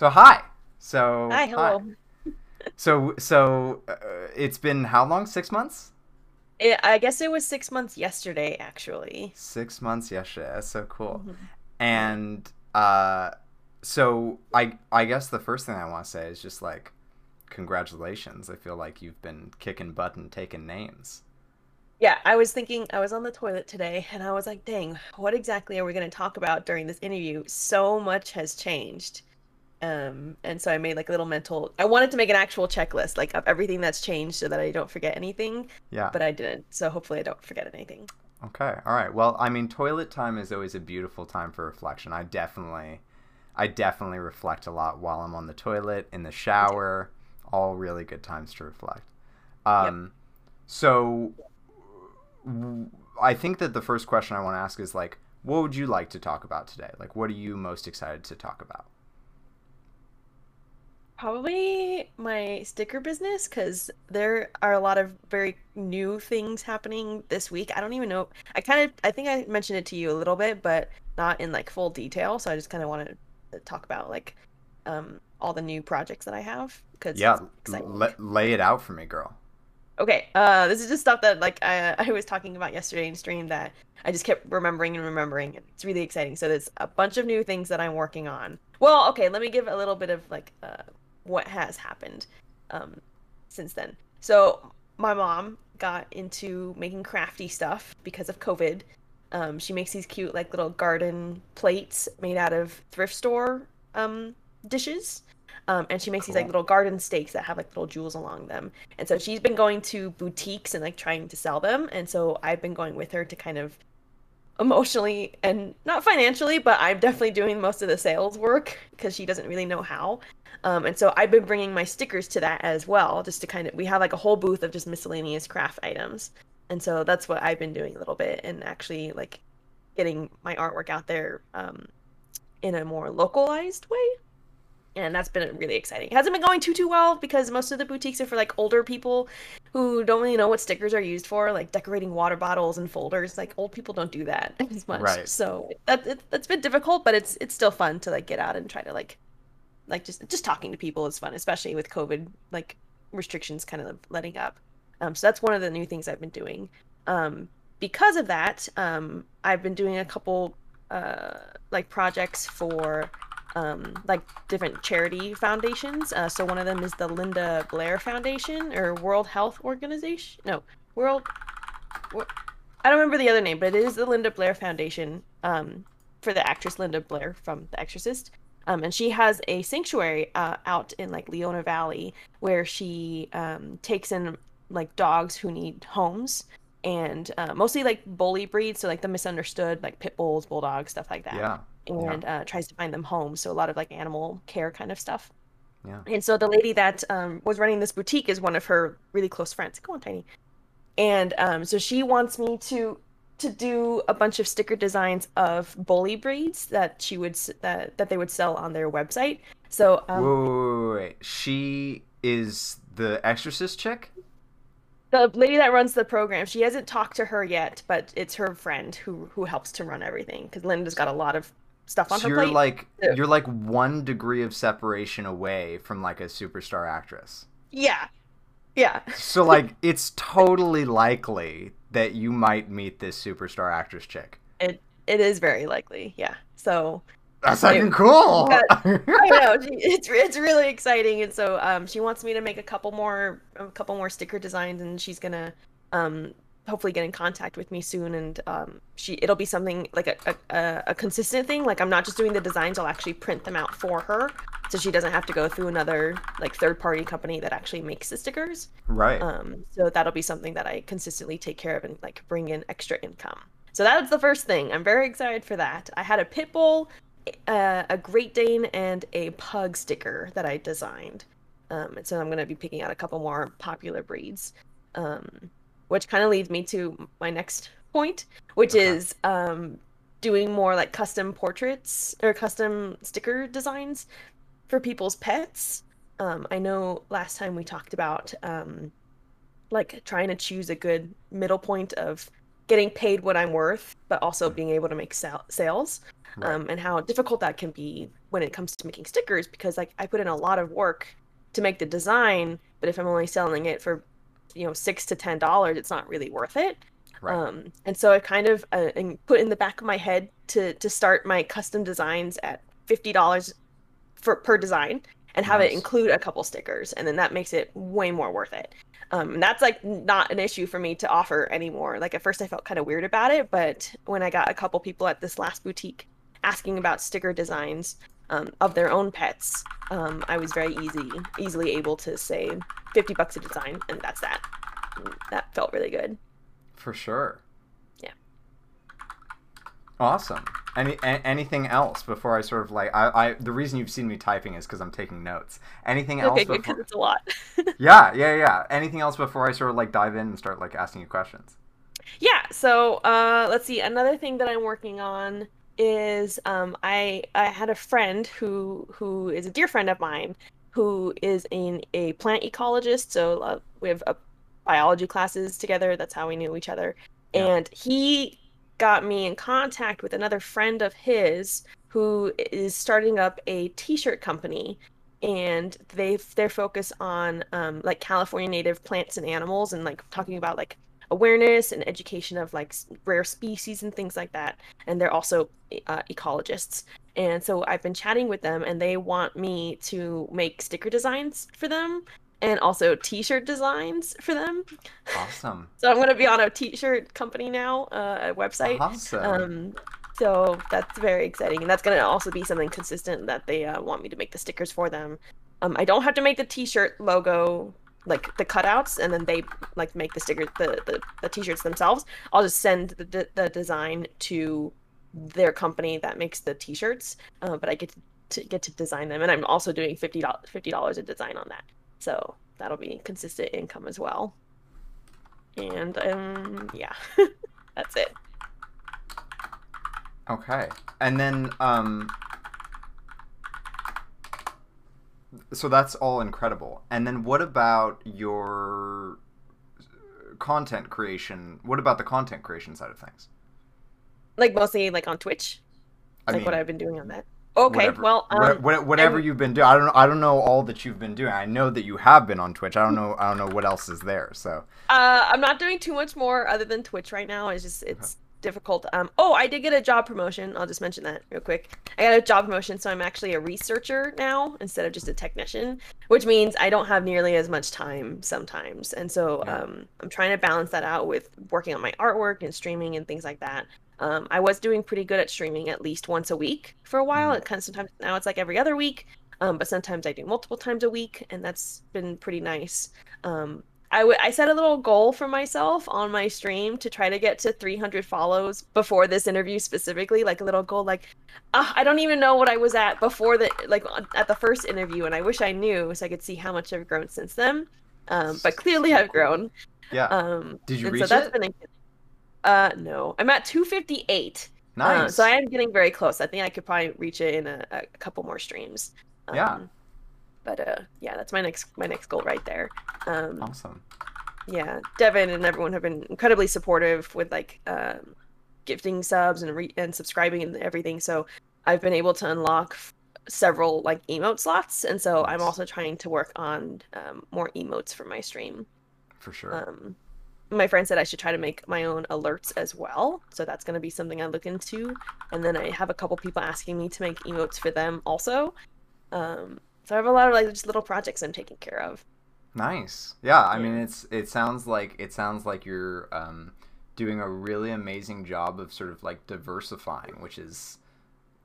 So hi. So Hi, hello. So so uh, it's been how long? Six months. It, I guess it was six months yesterday, actually. Six months yesterday. That's so cool. Mhm. And uh, so I I guess the first thing I want to say is just like congratulations. I feel like you've been kicking butt and taking names. Yeah, I was thinking, I was on the toilet today and I was like, dang, what exactly are we going to talk about during this interview? So much has changed. Um, and so I made like a little mental, I wanted to make an actual checklist, like of everything that's changed so that I don't forget anything, Yeah. but I didn't. So hopefully I don't forget anything. Okay. All right. Well, I mean, toilet time is always a beautiful time for reflection. I definitely, I definitely reflect a lot while I'm on the toilet, in the shower. All really good times to reflect. Um, so, w- I think that the first question I want to ask is like, what would you like to talk about today? Like, what are you most excited to talk about? Probably my sticker business because there are a lot of very new things happening this week. I don't even know. I kind of, I think I mentioned it to you a little bit, but not in like full detail. So I just kind of wanted to talk about like um all the new projects that I have because Yeah, l- lay it out for me, girl. Okay, uh, this is just stuff that like I, I was talking about yesterday in stream that I just kept remembering and remembering, and it's really exciting. So there's a bunch of new things that I'm working on. Well, okay, let me give a little bit of like uh, what has happened um, since then. So my mom got into making crafty stuff because of COVID. Um, she makes these cute like little garden plates made out of thrift store um, dishes. Um, and she makes these like little garden stakes that have like little jewels along them. And so she's been going to boutiques and like trying to sell them. And so I've been going with her to kind of emotionally and not financially, but I'm definitely doing most of the sales work because she doesn't really know how. Um, and so I've been bringing my stickers to that as well, just to kind of, we have like a whole booth of just miscellaneous craft items. And so that's what I've been doing a little bit and actually like getting my artwork out there um, in a more localized way and that's been really exciting. It hasn't been going too too well because most of the boutiques are for like older people who don't really know what stickers are used for, like decorating water bottles and folders. Like old people don't do that as much, Right. so that it, that's been difficult. But it's it's still fun to like get out and try to like like just just talking to people is fun, especially with COVID like restrictions kind of letting up. Um, so that's one of the new things I've been doing. Um, because of that, um, I've been doing a couple uh, like projects for um, like different charity foundations. Uh, so one of them is the Linda Blair Foundation or World Health Organization. No, World. I don't remember the other name, but it is the Linda Blair Foundation um, for the actress Linda Blair from The Exorcist. Um, and she has a sanctuary uh, out in like Leona Valley where she um, takes in like dogs who need homes and uh, mostly like bully breeds, so like the misunderstood, like pit bulls, bulldogs, stuff like that Yeah. Yeah. and uh, tries to find them homes. So a lot of like animal care kind of stuff. Yeah. And so the lady that um, was running this boutique is one of her really close friends. Go on, Tiny. And um, so she wants me to to do a bunch of sticker designs of bully breeds that she would that that they would sell on their website. So um, wait, wait, wait. She is the exorcist chick? the lady that runs the program, she hasn't talked to her yet, but it's her friend who who helps to run everything because Linda's got a lot of stuff on So her you're plate. like Yeah. you're like one degree of separation away from like a superstar actress. yeah, yeah. So like it's totally likely that you might meet this superstar actress chick. It it is very likely, yeah. So That's fucking cool. I know she, it's it's really exciting, and so um she wants me to make a couple more a couple more sticker designs, and she's gonna um hopefully get in contact with me soon, and um she it'll be something like a a, a- a consistent thing. Like I'm not just doing the designs; I'll actually print them out for her, so she doesn't have to go through another like third party company that actually makes the stickers. right. Um, so that'll be something that I consistently take care of and like bring in extra income. So that's the first thing. I'm very excited for that. I had a pit bull, uh, a Great Dane, and a pug sticker that I designed. Um, and so I'm going to be picking out a couple more popular breeds, um, which kind of leads me to my next point, which Okay. is um, doing more like custom portraits or custom sticker designs for people's pets. Um, I know last time we talked about um, like trying to choose a good middle point of getting paid what I'm worth, but also being able to make sal- sales. Right. um, and how difficult that can be when it comes to making stickers because like I put in a lot of work to make the design, but if I'm only selling it for you know six to ten dollars, it's not really worth it. Right. Um, and so I kind of uh, put in the back of my head to to start my custom designs at fifty dollars for per design and have it include a couple stickers, and then that makes it way more worth it. Um, and that's like not an issue for me to offer anymore. Like at first I felt kind of weird about it, but when I got a couple people at this last boutique asking about sticker designs um, of their own pets, um, I was very easy easily able to say fifty bucks a design, and that's that. And that felt really good. For sure. Yeah. Awesome. Any a- anything else before I sort of like I, I the reason you've seen me typing is because I'm taking notes. Anything else Okay, good because before? it's a lot. Yeah, yeah, yeah. Anything else before I sort of like dive in and start like asking you questions? Yeah, so uh, let's see. Another thing that I'm working on is um, I I had a friend who who is a dear friend of mine who is in a plant ecologist. So uh, we have uh biology classes together. That's how we knew each other. Yeah. And he got me in contact with another friend of his who is starting up a t-shirt company and they their focus on um, like California native plants and animals and like talking about like awareness and education of like rare species and things like that. And they're also uh, ecologists. And so I've been chatting with them, and they want me to make sticker designs for them and also t-shirt designs for them. Awesome. So I'm going to be on a t-shirt company now, uh, a website. Awesome. Um, so that's very exciting, and that's going to also be something consistent that they uh, want me to make the stickers for them. Um, I don't have to make the T-shirt logo, like the cutouts, and then they like make the stickers, the the, the T-shirts themselves. I'll just send the the, design to their company that makes the T-shirts, uh, but I get to, to get to design them, and I'm also doing fifty dollars fifty dollars a design on that. So that'll be consistent income as well. And um, yeah, that's it. Okay. And then um so that's all incredible. And then what about your content creation? What about the content creation side of things? Like mostly like on Twitch. I like mean, what I've been doing on that. Okay, whatever, well, um, what- what- whatever I'm- you've been doing. I don't know. I don't know all that you've been doing. I know that you have been on Twitch. I don't know. I don't know what else is there. So uh, I'm not doing too much more other than Twitch right now. It's just it's difficult. Um, oh, I did get a job promotion. I'll just mention that real quick. I got a job promotion, so I'm actually a researcher now instead of just a technician, which means I don't have nearly as much time sometimes. And so Yeah. um, I'm trying to balance that out with working on my artwork and streaming and things like that. Um, I was doing pretty good at streaming at least once a week for a while. Mhm. It kind of sometimes now it's like every other week, um, but sometimes I do multiple times a week, and that's been pretty nice. Um, I, w- I set a little goal for myself on my stream to try to get to 300 follows before this interview specifically like a little goal like uh, i don't even know what i was at before the like at the first interview and i wish i knew so i could see how much i've grown since then. Um, but clearly i've grown. Yeah, um, Did you and reach so that's it? been a, uh no. I'm at 258 uh, nice. so i am getting very close. I think i could probably reach it in a, a couple more streams. Um, Yeah. But uh yeah that's my next my next goal right there. Um awesome. yeah devin and everyone have been incredibly supportive with like um, gifting subs and re- and subscribing and everything. So i've been able to unlock f- several like emote slots. And so i'm also trying to work on um, more emotes for my stream. For sure. um, my friend said i should try to make my own alerts as well. So that's going to be something i look into. And then i have a couple people asking me to make emotes for them also. Um, so i have a lot of like just little projects i'm taking care of Nice. Yeah, I mean it's it sounds like it sounds like you're um, doing a really amazing job of sort of like diversifying, which is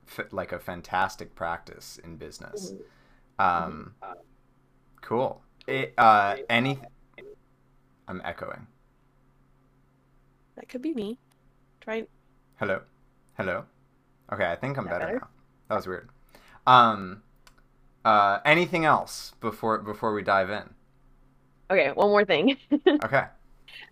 f- like a fantastic practice in business. Um, cool. It, uh, any. I'm echoing. that could be me try Hello. Hello. Okay, I think I'm better, better? now. That was weird. Um, uh, anything else before before we dive in? Okay, one more thing. Okay.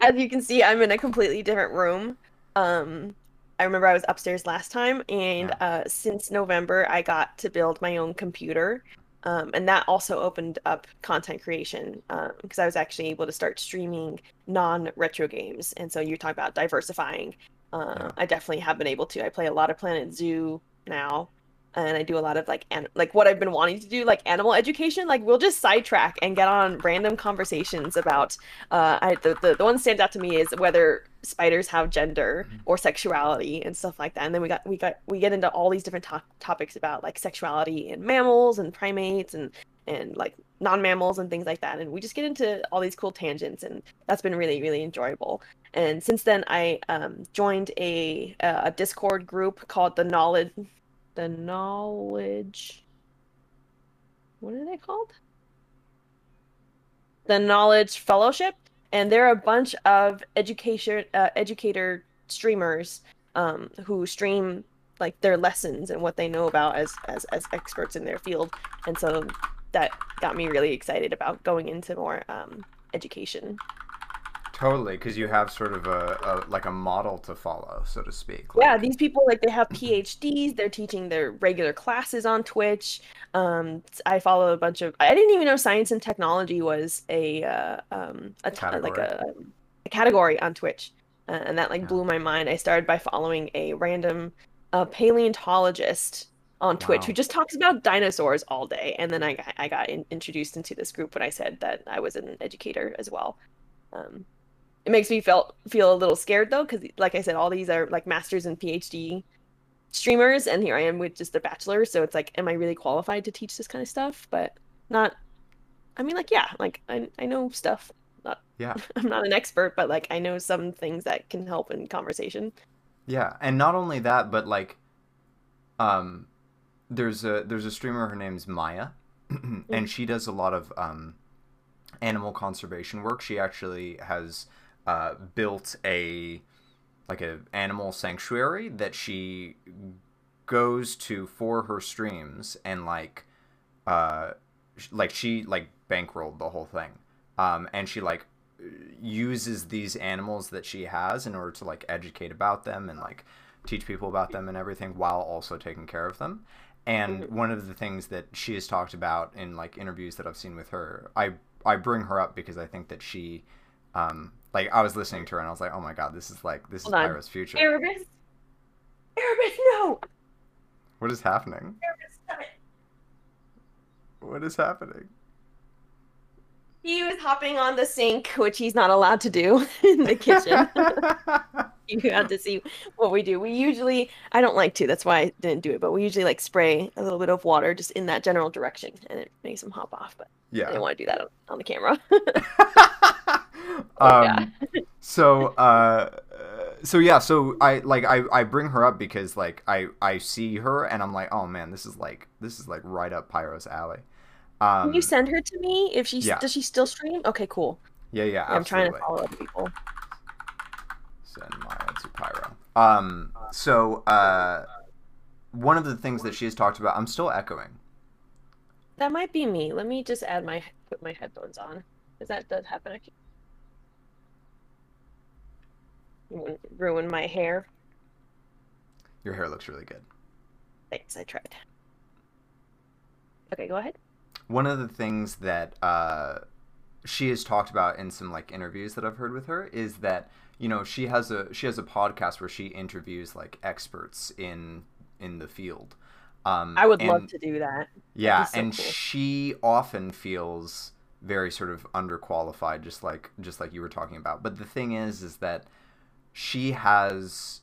As you can see, I'm in a completely different room. Um, I remember I was upstairs last time, and Yeah. uh, since November, I got to build my own computer. Um, and that also opened up content creation because I was actually able to start streaming non-retro games. And so you're talking about diversifying. Uh, Yeah. I definitely have been able to. I play a lot of Planet Zoo, now and I do a lot of like an- like what I've been wanting to do, like animal education. Like we'll just sidetrack and get on random conversations about. Uh, I the, the the one that stands out to me is whether spiders have gender Mm-hmm. or sexuality and stuff like that. And then we got we got we get into all these different to- topics about like sexuality in mammals and primates and and like non-mammals and things like that. And we just get into all these cool tangents, and that's been really really enjoyable. And since then, I um, joined a a Discord group called the Knowledge the knowledge what are they called? The knowledge fellowship. And they're a bunch of education uh, educator streamers um, who stream like their lessons and what they know about as, as as experts in their field. And so that got me really excited about going into more um, education Totally, because you have sort of a, a like a model to follow, so to speak. yeah these people like they have phds they're teaching their regular classes on twitch um i follow a bunch of i didn't even know science and technology was a uh, um a t- like a, a category on twitch uh, and that like Yeah. blew my mind i started by following a random uh, paleontologist on twitch Wow. who just talks about dinosaurs all day and then i got, I got in, introduced into this group when i said that i was an educator as well um it makes me feel feel a little scared though because like i said all these are like masters and phd streamers and here i am with just a bachelor so it's like am i really qualified to teach this kind of stuff but not i mean like yeah like i, I know stuff not Yeah. i'm not an expert but like i know some things that can help in conversation Yeah, and not only that, but like, um, there's a there's a streamer. Her name's Maya, and she does a lot of um, animal conservation work. She actually has uh, built a like a animal sanctuary that she goes to for her streams and like uh like she like bankrolled the whole thing um and she like uses these animals that she has in order to like educate about them and like teach people about them and everything while also taking care of them and Mhm. one of the things that she has talked about in like interviews that I've seen with her I I bring her up because I think that she um like I was listening to her and I was like oh my god this is like this is Hold on. Pyro's future. Erebus? Erebus no! What is happening? Erebus stop it. What is happening he was hopping on the sink which he's not allowed to do in the kitchen you have to see what we do. We usually, I don't like to, that's why I didn't do it, but we usually like spray a little bit of water just in that general direction and it makes them hop off. But yeah. I didn't want to do that on, on the camera. um, so uh so yeah so i like i i bring her up because like i i see her and i'm like oh man this is like this is like right up pyro's alley um Can you send her to me if she yeah. does she still stream? Okay, cool. yeah yeah I'm trying to follow other people. send maya to pyro um so uh one of the things that she has talked about i'm still echoing That might be me. Let me just add my put my headphones on. Because that does happen. I can- You wouldn't ruin my hair. your hair looks really good Thanks, I tried. Okay, go ahead. One of the things that uh, she has talked about in some like interviews that I've heard with her is that you know she has a she has a podcast where she interviews like experts in in the field. Um, I would and- love to do that. Yeah, so and cool. she often feels very sort of underqualified, just like just like you were talking about. But the thing is, is that she has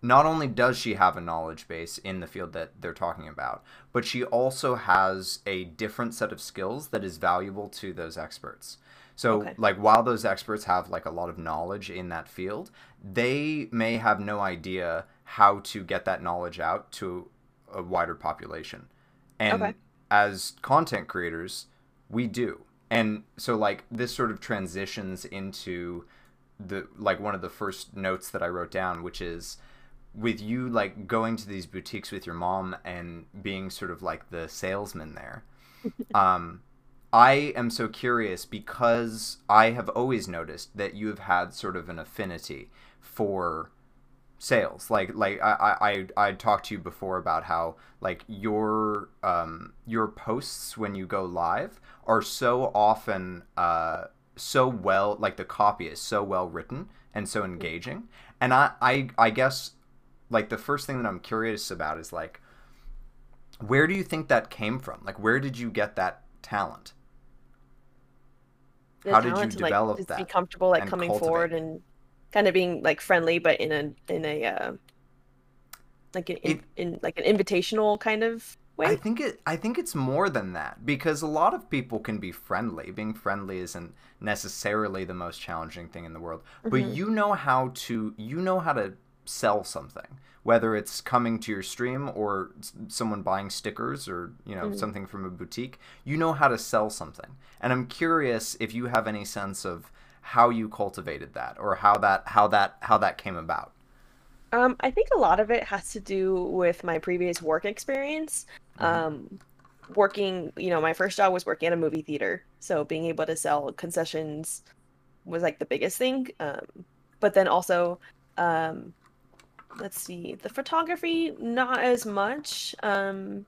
not only does she have a knowledge base in the field that they're talking about, but she also has a different set of skills that is valuable to those experts. So, Okay. like, while those experts have like a lot of knowledge in that field, they may have no idea how to get that knowledge out to a wider population. And Okay. as content creators, we do. And so, like, this sort of transitions into the like one of the first notes that I wrote down, which is with you like going to these boutiques with your mom and being sort of like the salesman there. um, I am so curious because I have always noticed that you have had sort of an affinity for sales. Like like I I I talked to you before about how like your um your posts when you go live are so often uh so well like the copy is so well written and so engaging. And I I I guess like the first thing that I'm curious about is like where do you think that came from? Like where did you get that talent? The How did you talent to, like, develop just Be comfortable, like coming cultivate forward and kind of being like friendly, but in a in a uh, like an It in, in like an invitational kind of way. I think it I think it's more than that because a lot of people can be friendly. Being friendly isn't necessarily the most challenging thing in the world, but hmm you know how to you know how to sell something. Whether it's coming to your stream or someone buying stickers or, you know, hmm something from a boutique, you know how to sell something. And I'm curious if you have any sense of how you cultivated that or how that how that how that came about. Um, I think a lot of it has to do with my previous work experience. hmm Um, working, you know, my first job was working at a movie theater, so being able to sell concessions was like the biggest thing. Um, but then also, um, let's see, the photography, not as much. Um,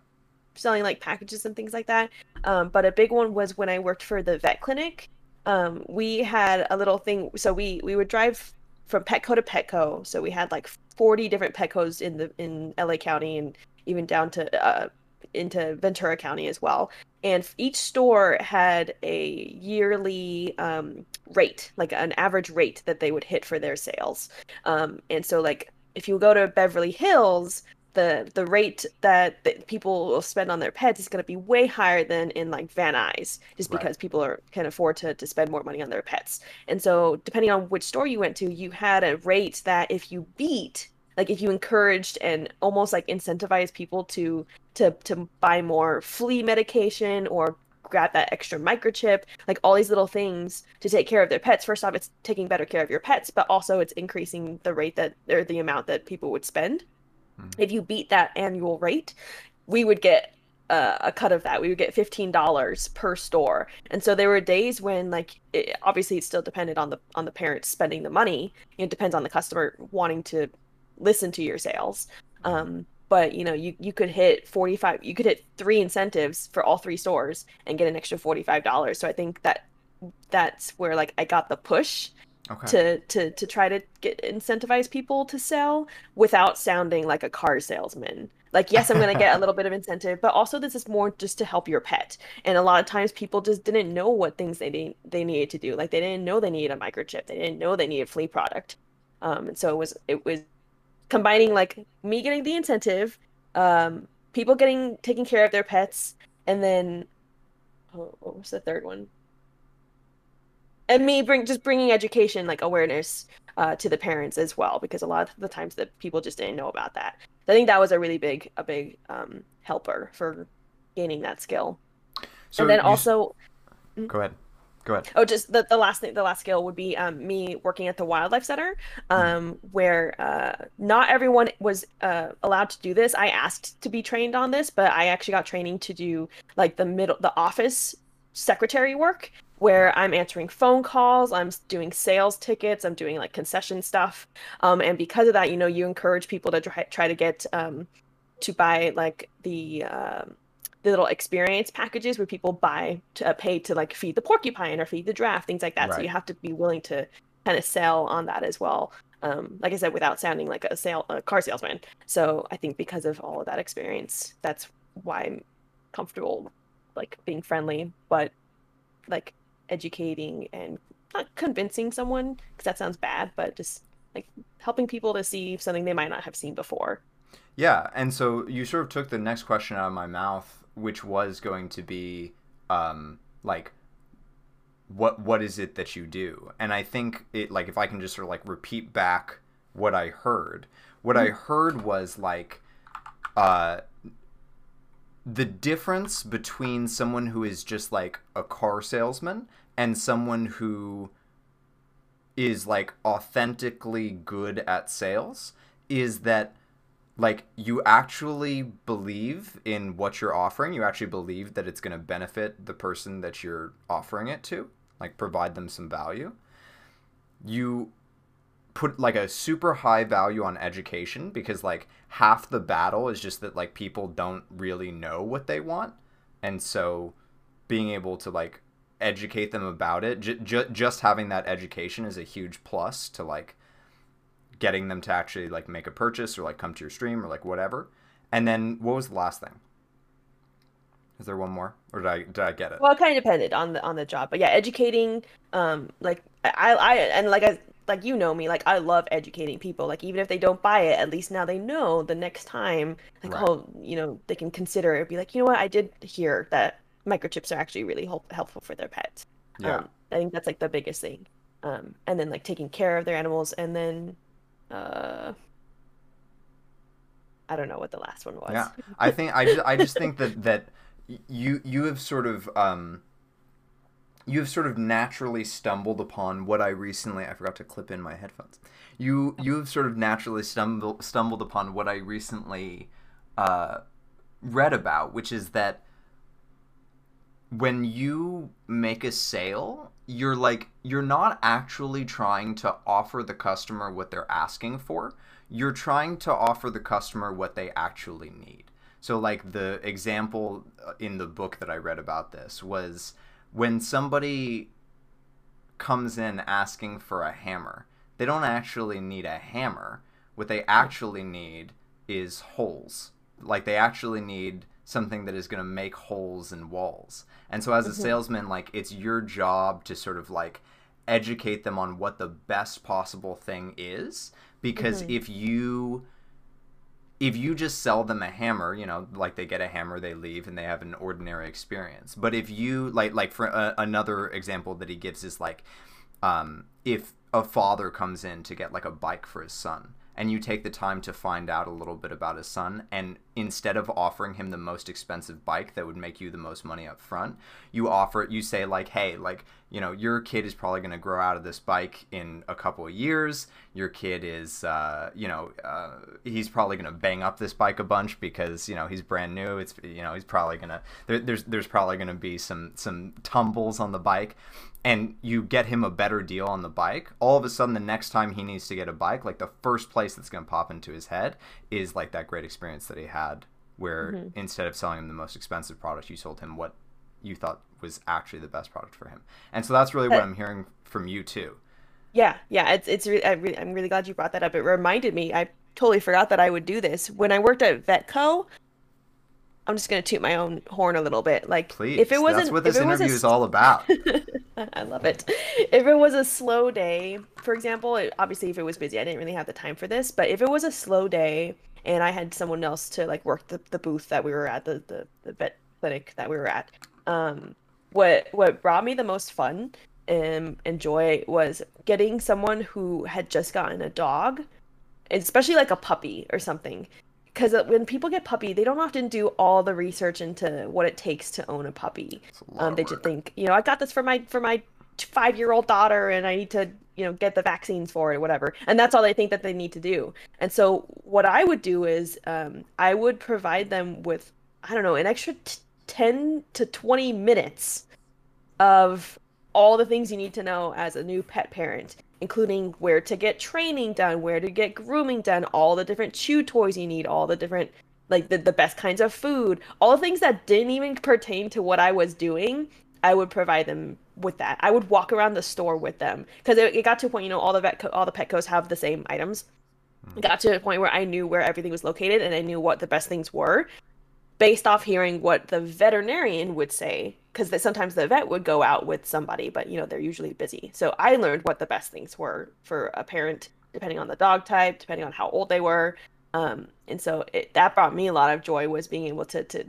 selling like packages and things like that. Um, but a big one was when I worked for the vet clinic. Um, we had a little thing, so we we would drive from Petco to Petco. So we had like 40 different Petcos in the in LA County and even down to uh, into Ventura County as well. And each store had a yearly um, rate, like an average rate that they would hit for their sales. Um, and so like if you go to Beverly Hills, the the rate that, that people will spend on their pets is going to be way higher than in like Van Nuys, just Right. because people are can afford to to spend more money on their pets. And so depending on which store you went to, you had a rate that if you beat, like if you encouraged and almost like incentivized people to to to buy more flea medication or grab that extra microchip, like all these little things to take care of their pets. First off, it's taking better care of your pets, but also it's increasing the rate that or the amount that people would spend Mhm. if you beat that annual rate, we would get uh, a cut of that. We would get $15 per store. And so there were days when like it, obviously it still depended on the on the parents spending the money. It depends on the customer wanting to listen to your sales. Mhm. Um, but you know, you you could hit 45 you could hit three incentives for all three stores and get an extra $45. So I think that that's where like I got the push Okay. to to to try to get incentivize people to sell without sounding like a car salesman. Like, yes, I'm going to get a little bit of incentive, but also this is more just to help your pet. And a lot of times people just didn't know what things they need, they needed to do. Like they didn't know they needed a microchip. They didn't know they needed flea product. Um, and so it was it was combining like me getting the incentive, um, people getting taking care of their pets, and then oh, what was the third one? and me bring just bringing education like awareness uh, to the parents as well because a lot of the times that people just didn't know about that i think that was a really big a big um, helper for gaining that skill So and then s- also go ahead. Go ahead. Oh, just the, the last thing, the last skill would be um, me working at the wildlife center, Mhm. um, where uh, not everyone was uh, allowed to do this. I asked to be trained on this, but I actually got training to do like the middle, the office secretary work, where I'm answering phone calls, I'm doing sales tickets, I'm doing like concession stuff, um, and because of that, you know, you encourage people to try, try to get um, to buy like the um the little experience packages where people buy to uh, pay to like feed the porcupine or feed the giraffe, things like that. So you have to be willing to kind of sell on that as well. Um, like I said, without sounding like a sale a car salesman. So I think because of all of that experience, that's why I'm comfortable like being friendly, but like educating and not convincing someone because that sounds bad, but just like helping people to see something they might not have seen before. Yeah, and so you sort of took the next question out of my mouth, which was going to be um, like what what is it that you do? And I think it like if I can just sort of like repeat back what I heard. What I heard was like uh the difference between someone who is just like a car salesman and someone who is like authentically good at sales is that like you actually believe in what you're offering. You actually believe that it's going to benefit the person that you're offering it to like provide them some value. You put like a super high value on education because like half the battle is just that like people don't really know what they want. And so being able to like educate them about it j- j- just having that education is a huge plus to like getting them to actually like make a purchase or like come to your stream or like whatever. And then what was the last thing? Is there one more, or did I did I get it? Well, it kind of depended on the on the job, but yeah, educating. Um, like I I and like I like you know me, like I love educating people. Like even if they don't buy it, at least now they know the next time, like Right. oh, you know, they can consider it. Be like, you know what, I did hear that microchips are actually really help- helpful for their pets. Yeah. Um, I think that's like the biggest thing. Um, and then like taking care of their animals, and then, uh, I don't know what the last one was. Yeah, I think I just I just think that that you you have sort of um you have sort of naturally stumbled upon what I recently I forgot to clip in my headphones. You you have sort of naturally stumbled stumbled upon what I recently uh, read about, which is that when you make a sale, you're like you're not actually trying to offer the customer what they're asking for. You're trying to offer the customer what they actually need. So like the example uh, in the book that I read about this was when somebody comes in asking for a hammer, they don't actually need a hammer. What they actually need is holes. Like they actually need something that is going to make holes in walls. And so as a salesman, like it's your job to sort of like educate them on what the best possible thing is because if you if you just sell them a hammer, you know, like they get a hammer, they leave, and they have an ordinary experience. But if you like, like for uh, another example that he gives is like, um, if a father comes in to get like a bike for his son, and you take the time to find out a little bit about his son, and instead of offering him the most expensive bike that would make you the most money up front, you offer, you say like, hey, like, you know, your kid is probably going to grow out of this bike in a couple of years. Your kid is, uh, you know, uh, he's probably going to bang up this bike a bunch because you know he's brand new. It's, you know, he's probably gonna there, there's there's probably going to be some some tumbles on the bike, and you get him a better deal on the bike. All of a sudden, the next time he needs to get a bike, like the first place that's going to pop into his head is like that great experience that he had, where mm-hmm. instead of selling him the most expensive product, you sold him what you thought was actually the best product for him. And so that's really what I'm hearing from you too. Yeah, yeah, it's it's re I'm really glad you brought that up. It reminded me, I totally forgot that I would do this. When I worked at Vetco, I'm just gonna toot my own horn a little bit. Like Please, if it wasn't that's what this was a interview is all about. I love it. If it was a slow day, for example, it, obviously if it was busy, I didn't really have the time for this, but if it was a slow day and I had someone else to like work the, the booth that we were at, the, the, the vet clinic that we were at, um, what what brought me the most fun um, and joy was getting someone who had just gotten a dog, especially like a puppy or something. Because when people get puppy, they don't often do all the research into what it takes to own a puppy. A Um, they just think, you know, I got this for my for my five year old daughter, and I need to, you know, get the vaccines for it, or whatever. And that's all they think that they need to do. And so what I would do is, um, I would provide them with, I don't know, an extra t- ten to twenty minutes of all the things you need to know as a new pet parent, including where to get training done, where to get grooming done, all the different chew toys you need, all the different like the, the best kinds of food, all the things that didn't even pertain to what I was doing, I would provide them with that. I would walk around the store with them because it, it got to a point, you know, all the vet all the Petcos have the same items. It got to a point where I knew where everything was located and I knew what the best things were based off hearing what the veterinarian would say because sometimes the vet would go out with somebody but you know they're usually busy. So i learned what the best things were for a parent depending on the dog type depending on how old they were. Um, and so it, that brought me a lot of joy was being able to, to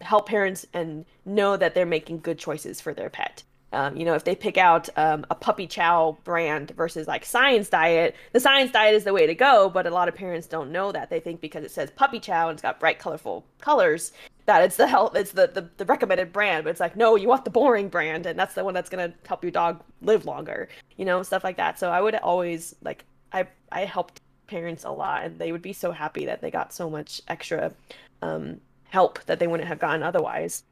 help parents and know that they're making good choices for their pet um, you know, if they pick out um, a puppy chow brand versus like science diet, the science diet is the way to go. But a lot of parents don't know that. They think because it says puppy chow and it's got bright, colorful colors, that it's the health, it's the, the the recommended brand. But it's like, no, you want the boring brand, and that's the one that's gonna help your dog live longer. You know, stuff like that. So I would always like, I I helped parents a lot, and they would be so happy that they got so much extra um, help that they wouldn't have gotten otherwise.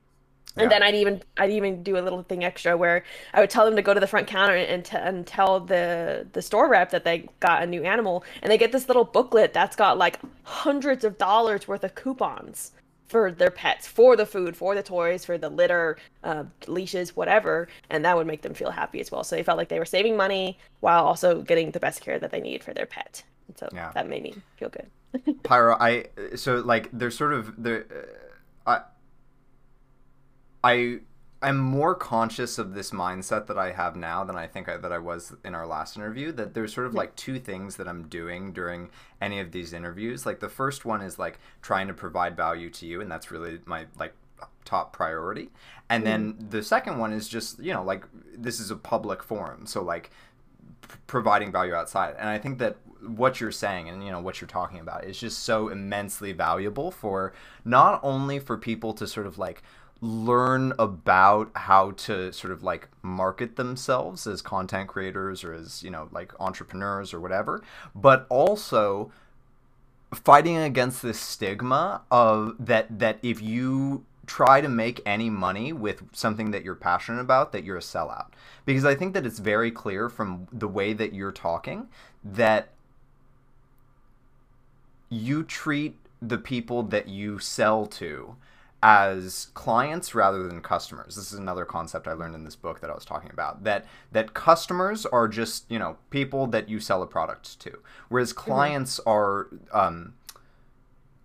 Yeah. And then I'd even I'd even do a little thing extra where I would tell them to go to the front counter and, t- and tell the the store rep that they got a new animal, and they get this little booklet that's got like hundreds of dollars worth of coupons for their pets, for the food, for the toys, for the litter, uh, leashes, whatever, and that would make them feel happy as well. So they felt like they were saving money while also getting the best care that they need for their pet. And so Yeah. that made me feel good. Pyro, I so like there's sort of the uh, I I am more conscious of this mindset that I have now than I think I, that I was in our last interview. That there's sort of like two things that I'm doing during any of these interviews. Like the first one is like trying to provide value to you, and that's really my like top priority. And then mm-hmm. the second one is just you know like this is a public forum, so like p- providing value outside. And I think that what you're saying and you know what you're talking about is just so immensely valuable for not only for people to sort of like learn about how to sort of like market themselves as content creators or as you know like entrepreneurs or whatever but also fighting against this stigma of that that if you try to make any money with something that you're passionate about that you're a sellout. Because i think that it's very clear from the way that you're talking that you treat the people that you sell to as clients rather than customers. This is another concept I learned in this book that I was talking about. That that customers are just you know people that you sell a product to, whereas clients are um,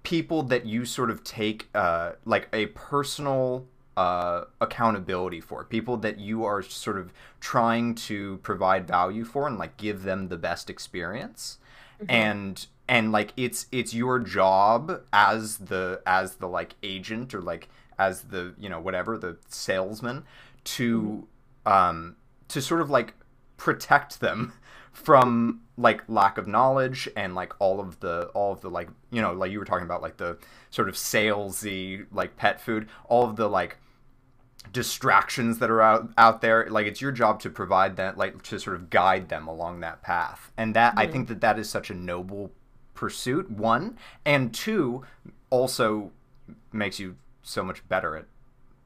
people that you sort of take uh, like a personal uh, accountability for people that you are sort of trying to provide value for and like give them the best experience and and like it's it's your job as the as the like agent or like as the you know whatever the salesman to um to sort of like protect them from like lack of knowledge and like all of the all of the like you know like you were talking about like the sort of salesy like pet food all of the like distractions that are out out there. Like it's your job to provide that like to sort of guide them along that path. And that i think that that is such a noble pursuit one and two also makes you so much better at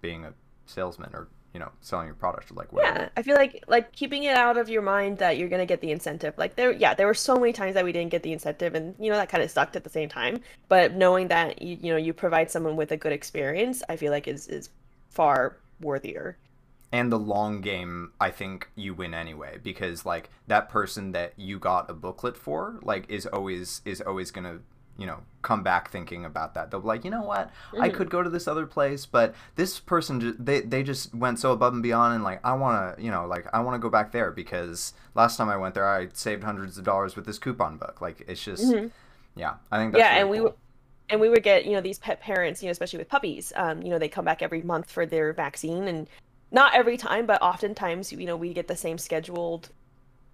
being a salesman or you know selling your product or like whatever Yeah, I feel like like keeping it out of your mind that you're gonna get the incentive. Like there, yeah, there were so many times that we didn't get the incentive, and you know that kind of sucked at the same time. But knowing that you you know you provide someone with a good experience, I feel like is is far worthier. And the long game i think you win anyway because like that person that you got a booklet for like is always is always gonna you know come back thinking about that they'll be like you know what i could go to this other place but this person they, they just went so above and beyond and like i want to you know like i want to go back there because last time i went there i saved hundreds of dollars with this coupon book like it's just yeah i think that's yeah, really and we cool. would and we would get you know these pet parents, you know, especially with puppies. Um, you know, they come back every month for their vaccine, and not every time, but oftentimes, you know, we get the same scheduled,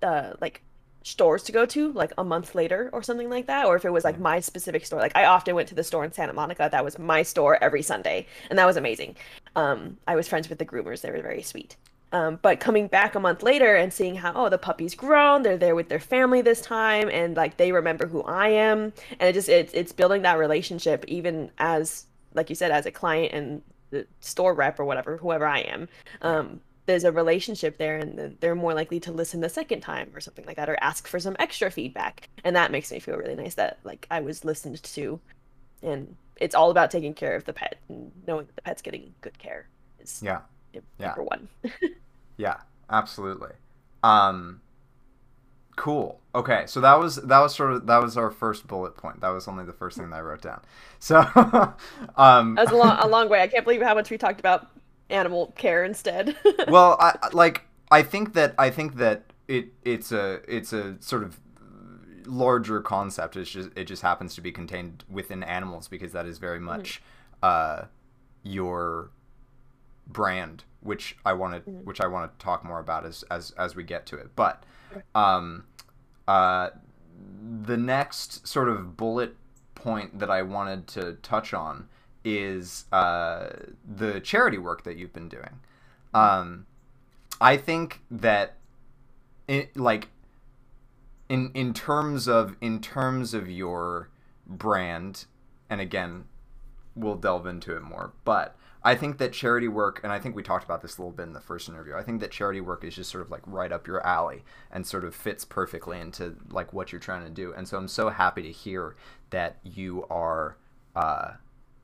uh, like stores to go to, like a month later or something like that. Or if it was like my specific store, like I often went to the store in Santa Monica. That was my store every Sunday, and that was amazing. Um, I was friends with the groomers; they were very sweet. Um, but coming back a month later and seeing how, oh, the puppy's grown, they're there with their family this time, and like they remember who I am, and it just it's it's building that relationship even as like you said as a client and the store rep or whatever, whoever I am. Um, there's a relationship there, and they're more likely to listen the second time or something like that, or ask for some extra feedback, and that makes me feel really nice that like I was listened to, and it's all about taking care of the pet and knowing that the pet's getting good care is yeah Yeah. number one. Yeah, absolutely. Um cool. Okay, so that was that was sort of that was our first bullet point. That was only the first thing that I wrote down. So um That was a long, a long way. I can't believe how much we talked about animal care instead. well, I like I think that I think that it it's a it's a sort of larger concept. It's just it just happens to be contained within animals because that is very much uh your brand, which I want to which I want to talk more about as as as we get to it. But um uh the next sort of bullet point that I wanted to touch on is uh, the charity work that you've been doing. Um, I think that, it, like, in in terms of in terms of your brand, and again, we'll delve into it more. But I think that charity work, and I think we talked about this a little bit in the first interview. I think that charity work is just sort of like right up your alley and sort of fits perfectly into like what you're trying to do. And so I'm so happy to hear that you are uh,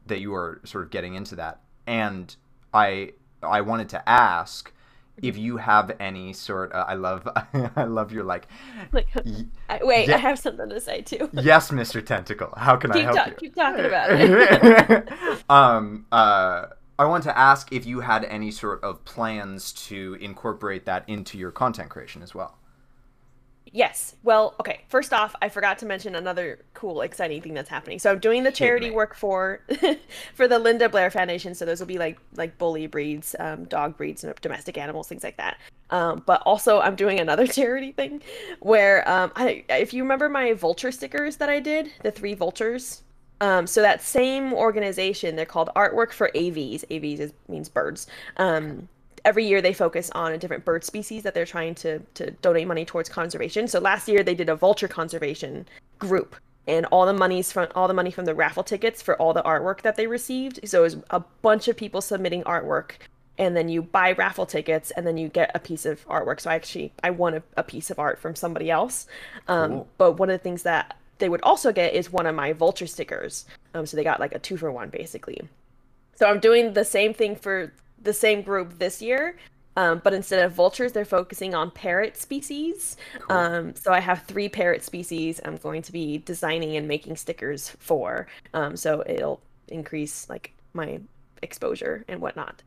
that you are sort of getting into that. And I I wanted to ask if you have any sort, of, I love, I love your like. Like, I, wait, Yeah. I have something to say too. yes, Mr. Tentacle. How can I help ta- you? keep talking about it. um, uh, I want to ask if you had any sort of plans to incorporate that into your content creation as well. Yes. Well, okay. First off, I forgot to mention another cool, exciting thing that's happening. So I'm doing the charity work for for the Linda Blair Foundation. So those will be like like bully breeds, um, dog breeds, and domestic animals, things like that. Um, but also, I'm doing another charity thing where um, I, if you remember my vulture stickers that I did, the three vultures. Um, so that same organization, they're called Artwork for Aves. Aves is, means birds. Um, every year they focus on a different bird species that they're trying to to donate money towards conservation. So last year they did a vulture conservation group and all the monies from all the money from the raffle tickets for all the artwork that they received. So it was a bunch of people submitting artwork and then you buy raffle tickets and then you get a piece of artwork. So I actually I won a, a piece of art from somebody else. Um, Cool. but one of the things that they would also get is one of my vulture stickers. Um, so they got like a two for one basically. So I'm doing the same thing for the same group this year, um, but instead of vultures, they're focusing on parrot species. Cool. Um, so I have three parrot species I'm going to be designing and making stickers for. Um, so it'll increase like my exposure and whatnot.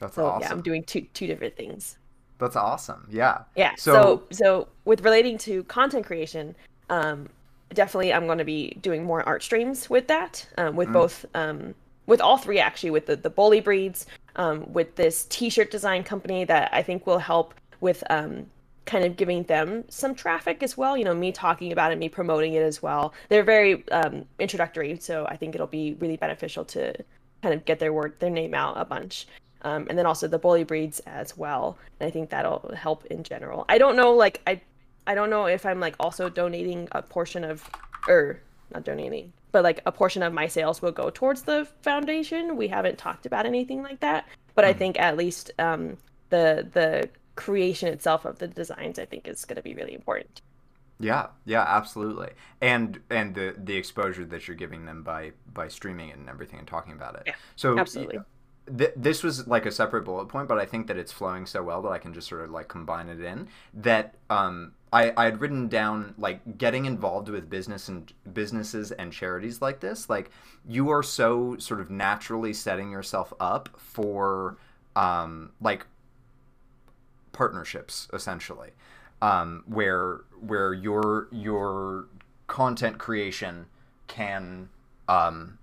That's So awesome. yeah, I'm doing two two different things. That's awesome. Yeah. Yeah. So- So so, with relating to content creation, um, definitely I'm going to be doing more art streams with that. Um, with both um, with all three actually, with the the bully breeds, um, with this T-shirt design company that I think will help with um, kind of giving them some traffic as well. You know, me talking about it, me promoting it as well. They're very um, introductory, so I think it'll be really beneficial to kind of get their word, their name out a bunch. Um, and then also the bully breeds as well. And I think that'll help in general. I don't know, like I, I don't know if I'm like also donating a portion of, or not donating, but like a portion of my sales will go towards the foundation. We haven't talked about anything like that, but I think at least um, the the creation itself of the designs, I think, is going to be really important. Yeah, yeah, absolutely. And and the the exposure that you're giving them by by streaming it and everything and talking about it. Yeah, so absolutely. Th- this was like a separate bullet point, but I think that it's flowing so well that I can just sort of like combine it in. That um, I I had written down like getting involved with business and businesses and charities like this. Like you are so sort of naturally setting yourself up for um, like partnerships essentially um, where where your your content creation can um,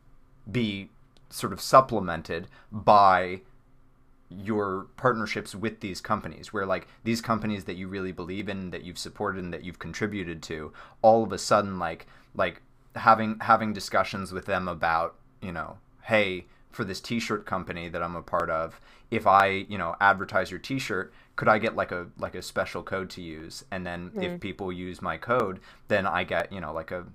be sort of supplemented by your partnerships with these companies where like these companies that you really believe in that you've supported and that you've contributed to all of a sudden like like having having discussions with them about you know hey for this t-shirt company that I'm a part of if I you know advertise your t-shirt could I get like a like a special code to use? And then if people use my code then I get you know like a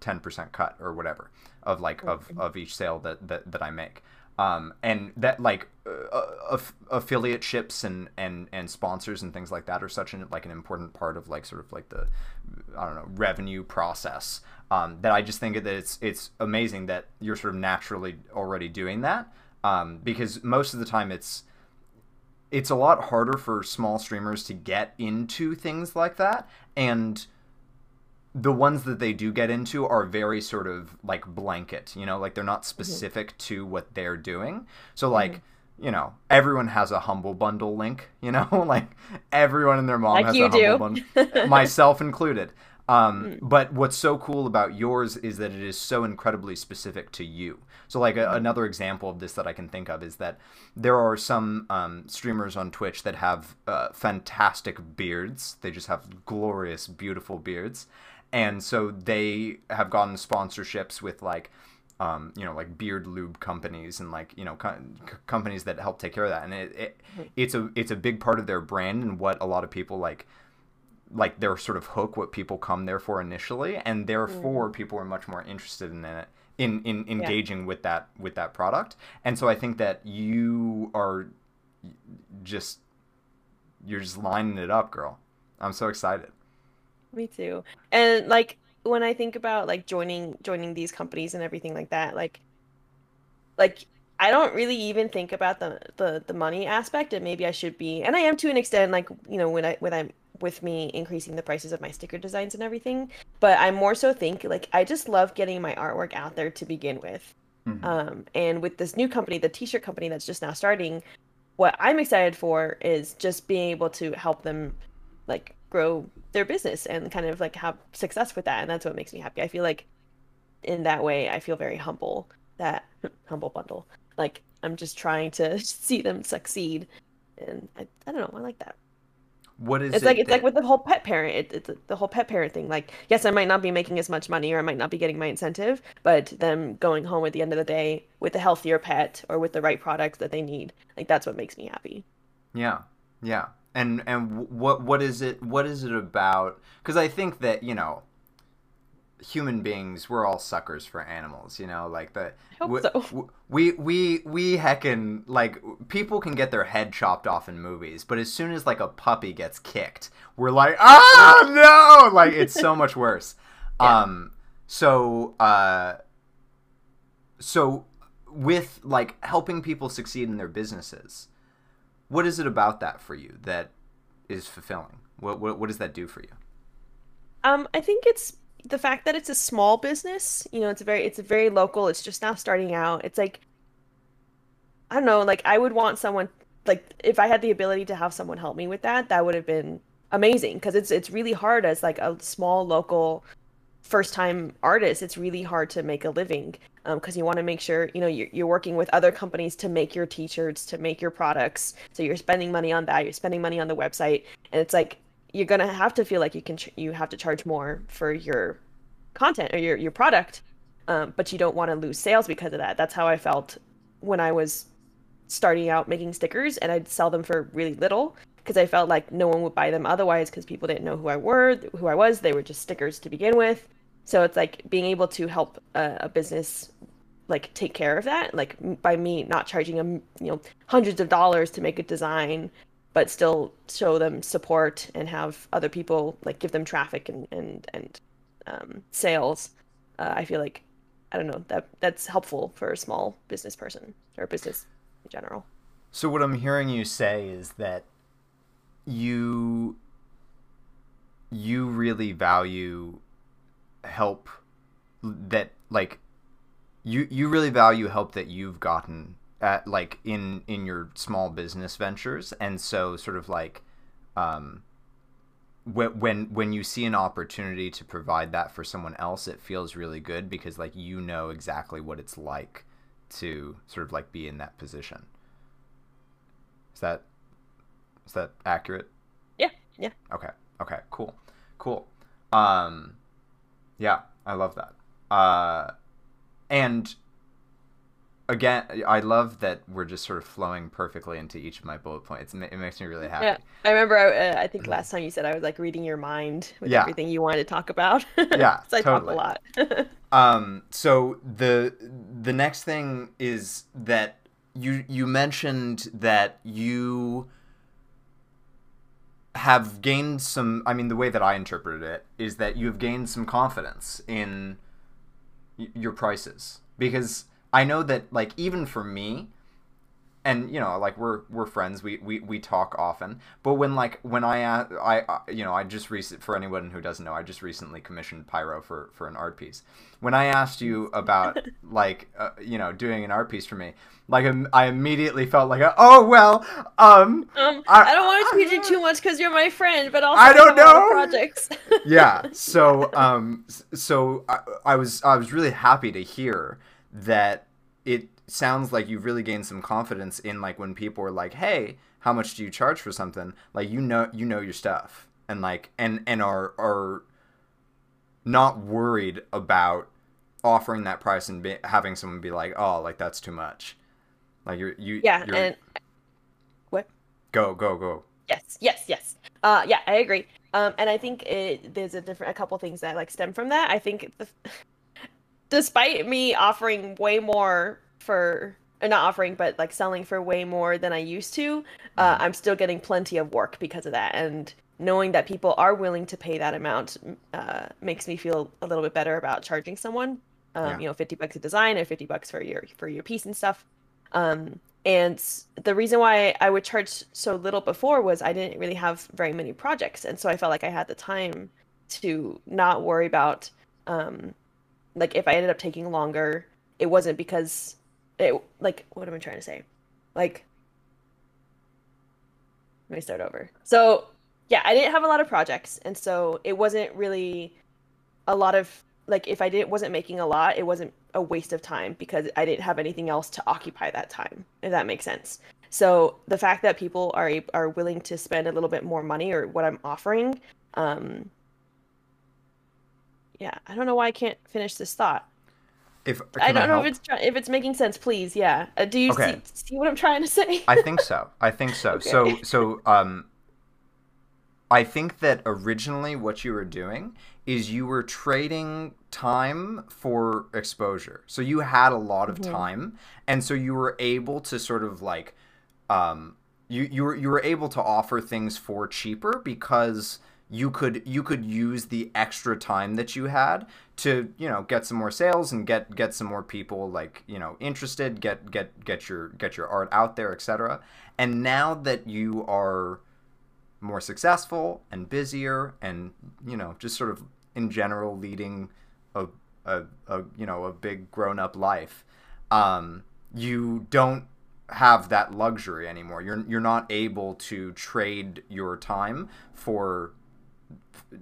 10% cut or whatever of like of, of each sale that, that, that I make. Um, and that like uh, aff- affiliate ships and, and, and sponsors and things like that are such an like an important part of like sort of like the I don't know revenue process. Um, that I just think that it's it's amazing that you're sort of naturally already doing that. Um, because most of the time it's it's a lot harder for small streamers to get into things like that. And the ones that they do get into are very sort of like blanket you know? Like they're not specific to what they're doing. So like you know everyone has a humble bundle link you know? Like everyone and their mom Like has you a humble bundle. Myself included. Um, but what's so cool about yours is that it is so incredibly specific to you. So, like a, another example of this that I can think of is that there are some um, streamers on Twitch that have uh, fantastic beards. They just have glorious, beautiful beards, and so they have gotten sponsorships with like. Um, you know, like beard lube companies and like you know co- companies that help take care of that, and it, it it's a it's a big part of their brand and what a lot of people like like their sort of hook what people come there for initially. And therefore people are much more interested in it in in engaging with that with that product. And so i think that you are just you're just lining it up girl. I'm so excited Me too. And like when I think about like joining joining these companies and everything like that, like like I don't really even think about the, the the money aspect, and maybe I should be, and I am to an extent. Like you know, when I when I'm with me increasing the prices of my sticker designs and everything, but I more so think like I just love getting my artwork out there to begin with. Mm-hmm. Um, and with this new company, the t-shirt company that's just now starting, what I'm excited for is just being able to help them like grow their business and kind of like have success with that. And that's what makes me happy. I feel like in that way, I feel very humble that humble bundle. Like I'm just trying to see them succeed. And I, I don't know. I like that. What is it's it like it's that... like with the whole pet parent it, it's the whole pet parent thing like yes i might not be making as much money or i might not be getting my incentive but them going home at the end of the day with a healthier pet or with the right products that they need like that's what makes me happy yeah yeah and and what what is it what is it about because i think that you know human beings we're all suckers for animals you know like the we, so. we we we heckin like people can get their head chopped off in movies but as soon as like a puppy gets kicked we're like ah no like it's so much worse yeah. um so uh so with like helping people succeed in their businesses what is it about that for you that is fulfilling? What what, what does that do for you? Um i think it's the fact that it's a small business, you know, it's a very it's a very local, it's just now starting out. It's like I don't know, like I would want someone like if I had the ability to have someone help me with that, that would have been amazing because it's it's really hard as like a small local first time artist. It's really hard to make a living because um, you want to make sure you know you're, you're working with other companies to make your t-shirts to make your products so you're spending money on that you're spending money on the website and it's like you're gonna have to feel like you can ch- you have to charge more for your content or your your product, um, but you don't want to lose sales because of that. That's how I felt when I was starting out making stickers, and I'd sell them for really little because I felt like no one would buy them otherwise because people didn't know who I were, who I was. They were just stickers to begin with. So it's like being able to help a, a business like take care of that, like by me not charging them, you know, hundreds of dollars to make a design but still show them support and have other people like give them traffic and and and um, sales. Uh, I feel like I don't know that that's helpful for a small business person or business in general. So what I'm hearing you say is that you you really value help that like you you really value help that you've gotten at like in in your small business ventures. And so sort of like um when when when you see an opportunity to provide that for someone else it feels really good because like you know exactly what it's like to sort of like be in that position. Is that is that accurate? Yeah yeah. Okay okay cool cool. Um yeah i love that. Uh and again, I love that we're just sort of flowing perfectly into each of my bullet points. It makes me really happy. Yeah, I remember. I, uh, I think last time you said I was like reading your mind with yeah. everything you wanted to talk about. yeah, so I totally. talk a lot. um. So the the next thing is that you you mentioned that you have gained some. I mean, the way that I interpreted it is that you have gained some confidence in your prices. Because I know that like even for me, and you know like we're we're friends. We, we we talk often. But when like when i i, I you know i just recent for anyone who doesn't know i just recently commissioned pyro for for an art piece. When i asked you about like uh, you know doing an art piece for me like i immediately felt like oh well um, um I, I, don't want to teach you too much because you're my friend but also i don't know. projects. Yeah. So um so I, I was i was really happy to hear that it sounds like you've really gained some confidence in like when people are like, "Hey, how much do you charge for something?" Like you know you know your stuff and like and and are are not worried about offering that price and be, having someone be like, "Oh, like that's too much." Like you're you Yeah, you're, and what? Go, go, go. Yes, yes, yes. Uh yeah, I agree. Um and I think it there's a different a couple things that like stem from that. I think the despite me offering way more for uh, not offering but like selling for way more than i used to uh, mm-hmm. i'm still getting plenty of work because of that and knowing that people are willing to pay that amount uh, makes me feel a little bit better about charging someone um, yeah. you know 50 bucks a design or 50 bucks for your for your piece and stuff Um, and the reason why I would charge so little before was I didn't really have very many projects, and so I felt like I had the time to not worry about um, like if I ended up taking longer, it wasn't because it like what am I trying to say? Like let me start over. So yeah, I didn't have a lot of projects, and so it wasn't really a lot of like if I didn't wasn't making a lot, it wasn't a waste of time because I didn't have anything else to occupy that time. If that makes sense. So the fact that people are are willing to spend a little bit more money or what I'm offering, um, yeah, I don't know why I can't finish this thought. If I don't I know if it's try- if it's making sense. Please, yeah. Uh, do you Okay. see, see what I'm trying to say? I think so. I think so. So Okay. so um I think that originally what you were doing is you were trading time for exposure. So you had a lot of Mhm. time and so you were able to sort of like um you you were you were able to offer things for cheaper because you could you could use the extra time that you had to you know get some more sales and get get some more people like you know interested get get get your get your art out there etc and now that you are more successful and busier and you know just sort of in general leading a a, a you know a big grown up life um you don't have that luxury anymore. You're you're not able to trade your time for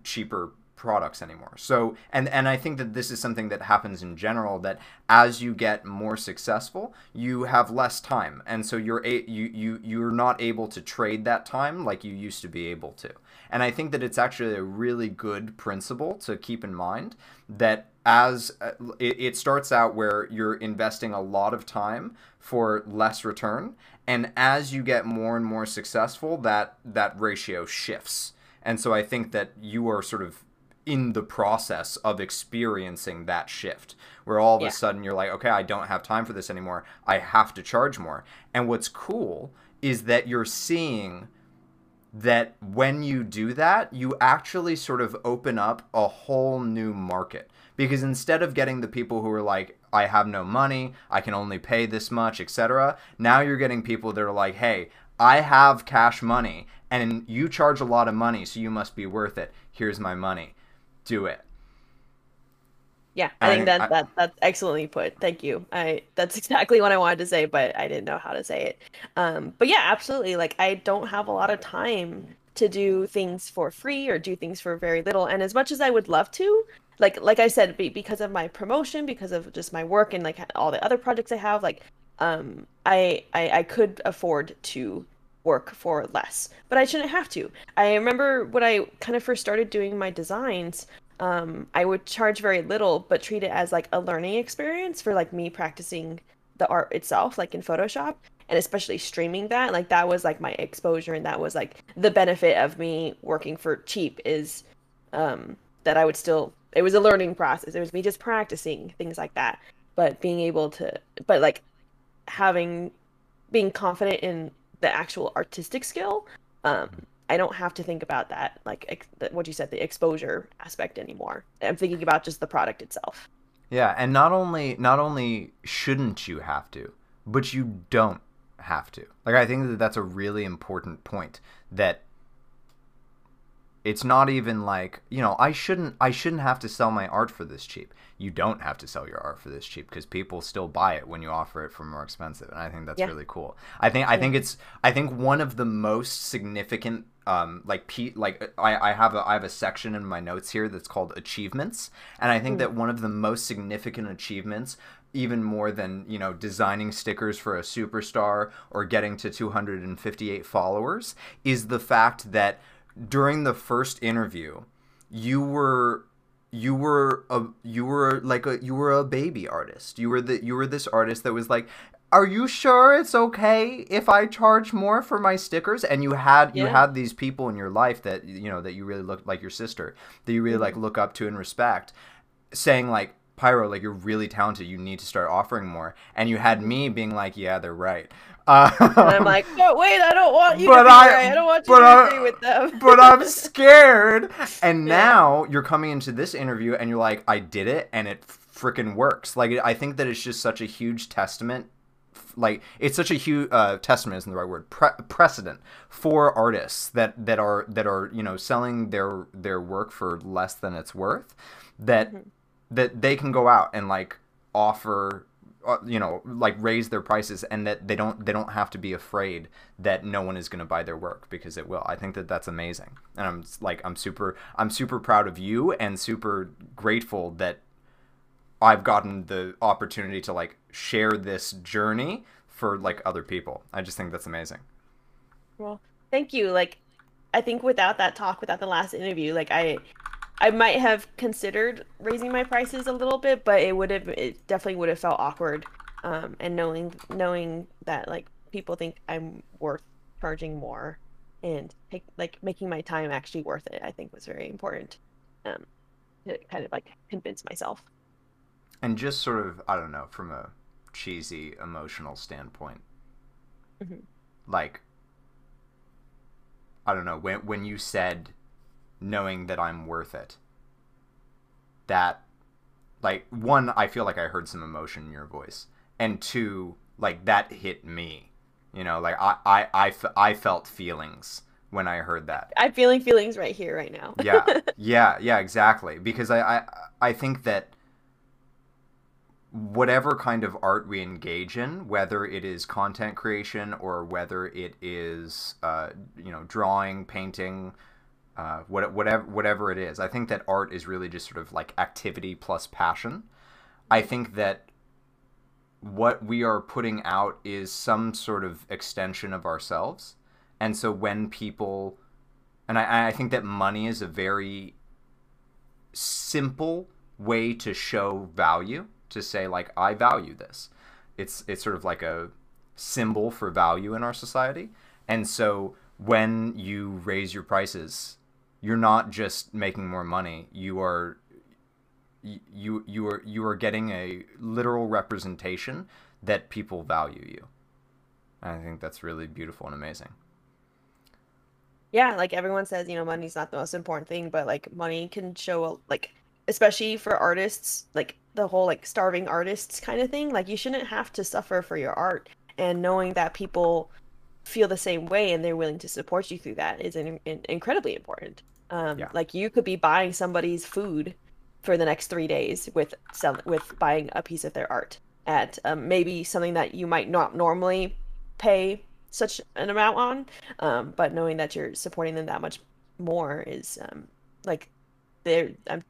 cheaper products anymore. So and and I think that this is something that happens in general that as you get more successful, you have less time and so you're a, you you you're not able to trade that time like you used to be able to. And I think that it's actually a really good principle to keep in mind that as uh, it, it starts out where you're investing a lot of time for less return and as you get more and more successful that that ratio shifts and so I think that you are sort of in the process of experiencing that shift where all of Yeah. a sudden you're like, okay, I don't have time for this anymore. I have to charge more. And what's cool is that you're seeing that when you do that, you actually sort of open up a whole new market. Because instead of getting the people who are like, I have no money, I can only pay this much, etc., now you're getting people that are like, hey, I have cash money and you charge a lot of money, so you must be worth it. Here's my money. Do it. Yeah, I think that, I- that that's excellently put. Thank you. I that's exactly what I wanted to say, but I didn't know how to say it. Um, but yeah, absolutely. Like I don't have a lot of time to do things for free or do things for very little. And as much as I would love to, like like I said, be, because of my promotion, because of just my work and like all the other projects I have, like um, I, I I could afford to work for less, but I shouldn't have to. I remember when I kind of first started doing my designs um, I would charge very little, but treat it as like a learning experience for like me practicing the art itself, like in Photoshop, and especially streaming that. Like that was like my exposure, and that was like the benefit of me working for cheap is um, that I would still. It was a learning process. It was me just practicing things like that, but being able to, but like having, being confident in the actual artistic skill. Um, I don't have to think about that, like ex- what you said, the exposure aspect anymore. I'm thinking about just the product itself. Yeah, and not only not only shouldn't you have to, but you don't have to. Like I think that that's a really important point that it's not even like, you know, I shouldn't I shouldn't have to sell my art for this cheap. You don't have to sell your art for this cheap because people still buy it when you offer it for more expensive. And I think that's Yeah. really cool. I think I think it's I think one of the most significant um like pe- like I, I have a I have a section in my notes here that's called achievements and I think that one of the most significant achievements even more than you know designing stickers for a superstar or getting to 258 followers is the fact that during the first interview you were you were a you were like a you were a baby artist. You were the you were this artist that was like are you sure it's okay if i charge more for my stickers? And you had you had these people in your life that you know that you really looked like your sister that you really mm-hmm. like look up to and respect saying like pyro like you're really talented. You need to start offering more. And you had me being like yeah they're right uh, And I'm like, no, wait, I don't want you But to be I- right. I don't want you to I- agree with them. but I'm scared. And Yeah. now you're coming into this interview and you're like, I did it and it freaking works. Like, I think that it's just such a huge testament like it's such a huge uh, testament isn't the right word pre- precedent for artists that that are that are you know selling their their work for less than it's worth that mm-hmm. that they can go out and like offer Uh, you know like raise their prices and that they don't they don't have to be afraid that no one is going to buy their work because it will. I think that that's amazing. And i'm like i'm super i'm super proud of you and super grateful that i've gotten the opportunity to like share this journey for like other people. I just think that's amazing. Well thank you. Like i think without that talk without the last interview like i I might have considered raising my prices a little bit, but it would have it definitely would have felt awkward. Um, and knowing knowing that like people think I'm worth charging more and take, like making my time actually worth it, I think was very important. Um, to kind of like convince myself. And just sort of I don't know from a cheesy emotional standpoint, mm-hmm. like I don't know when when you said knowing that I'm worth it. That, like, one, I feel like I heard some emotion in your voice, and two, like that hit me. You know, like I, I, I, I felt feelings when I heard that. I'm feeling feelings right here, right now. yeah, yeah, yeah, exactly. Because I, I, I think that whatever kind of art we engage in, whether it is content creation or whether it is, uh, you know, drawing, painting, uh, what, whatever whatever it is. I think that art is really just sort of like activity plus passion. I think that what we are putting out is some sort of extension of ourselves, and so when people, and I, I think that money is a very simple way to show value to say like I value this. It's it's sort of like a symbol for value in our society, and so when you raise your prices you're not just making more money. You are you you are you are getting a literal representation that people value you. And I think that's really beautiful and amazing. Yeah, like everyone says, you know, money's not the most important thing, but like money can show like especially for artists, like the whole like starving artists kind of thing, like you shouldn't have to suffer for your art and knowing that people feel the same way and they're willing to support you through that is in, in, incredibly important. Um, yeah. Like you could be buying somebody's food for the next three days with sell- with buying a piece of their art at um, maybe something that you might not normally pay such an amount on, um, but knowing that you're supporting them that much more is um, like they're I'm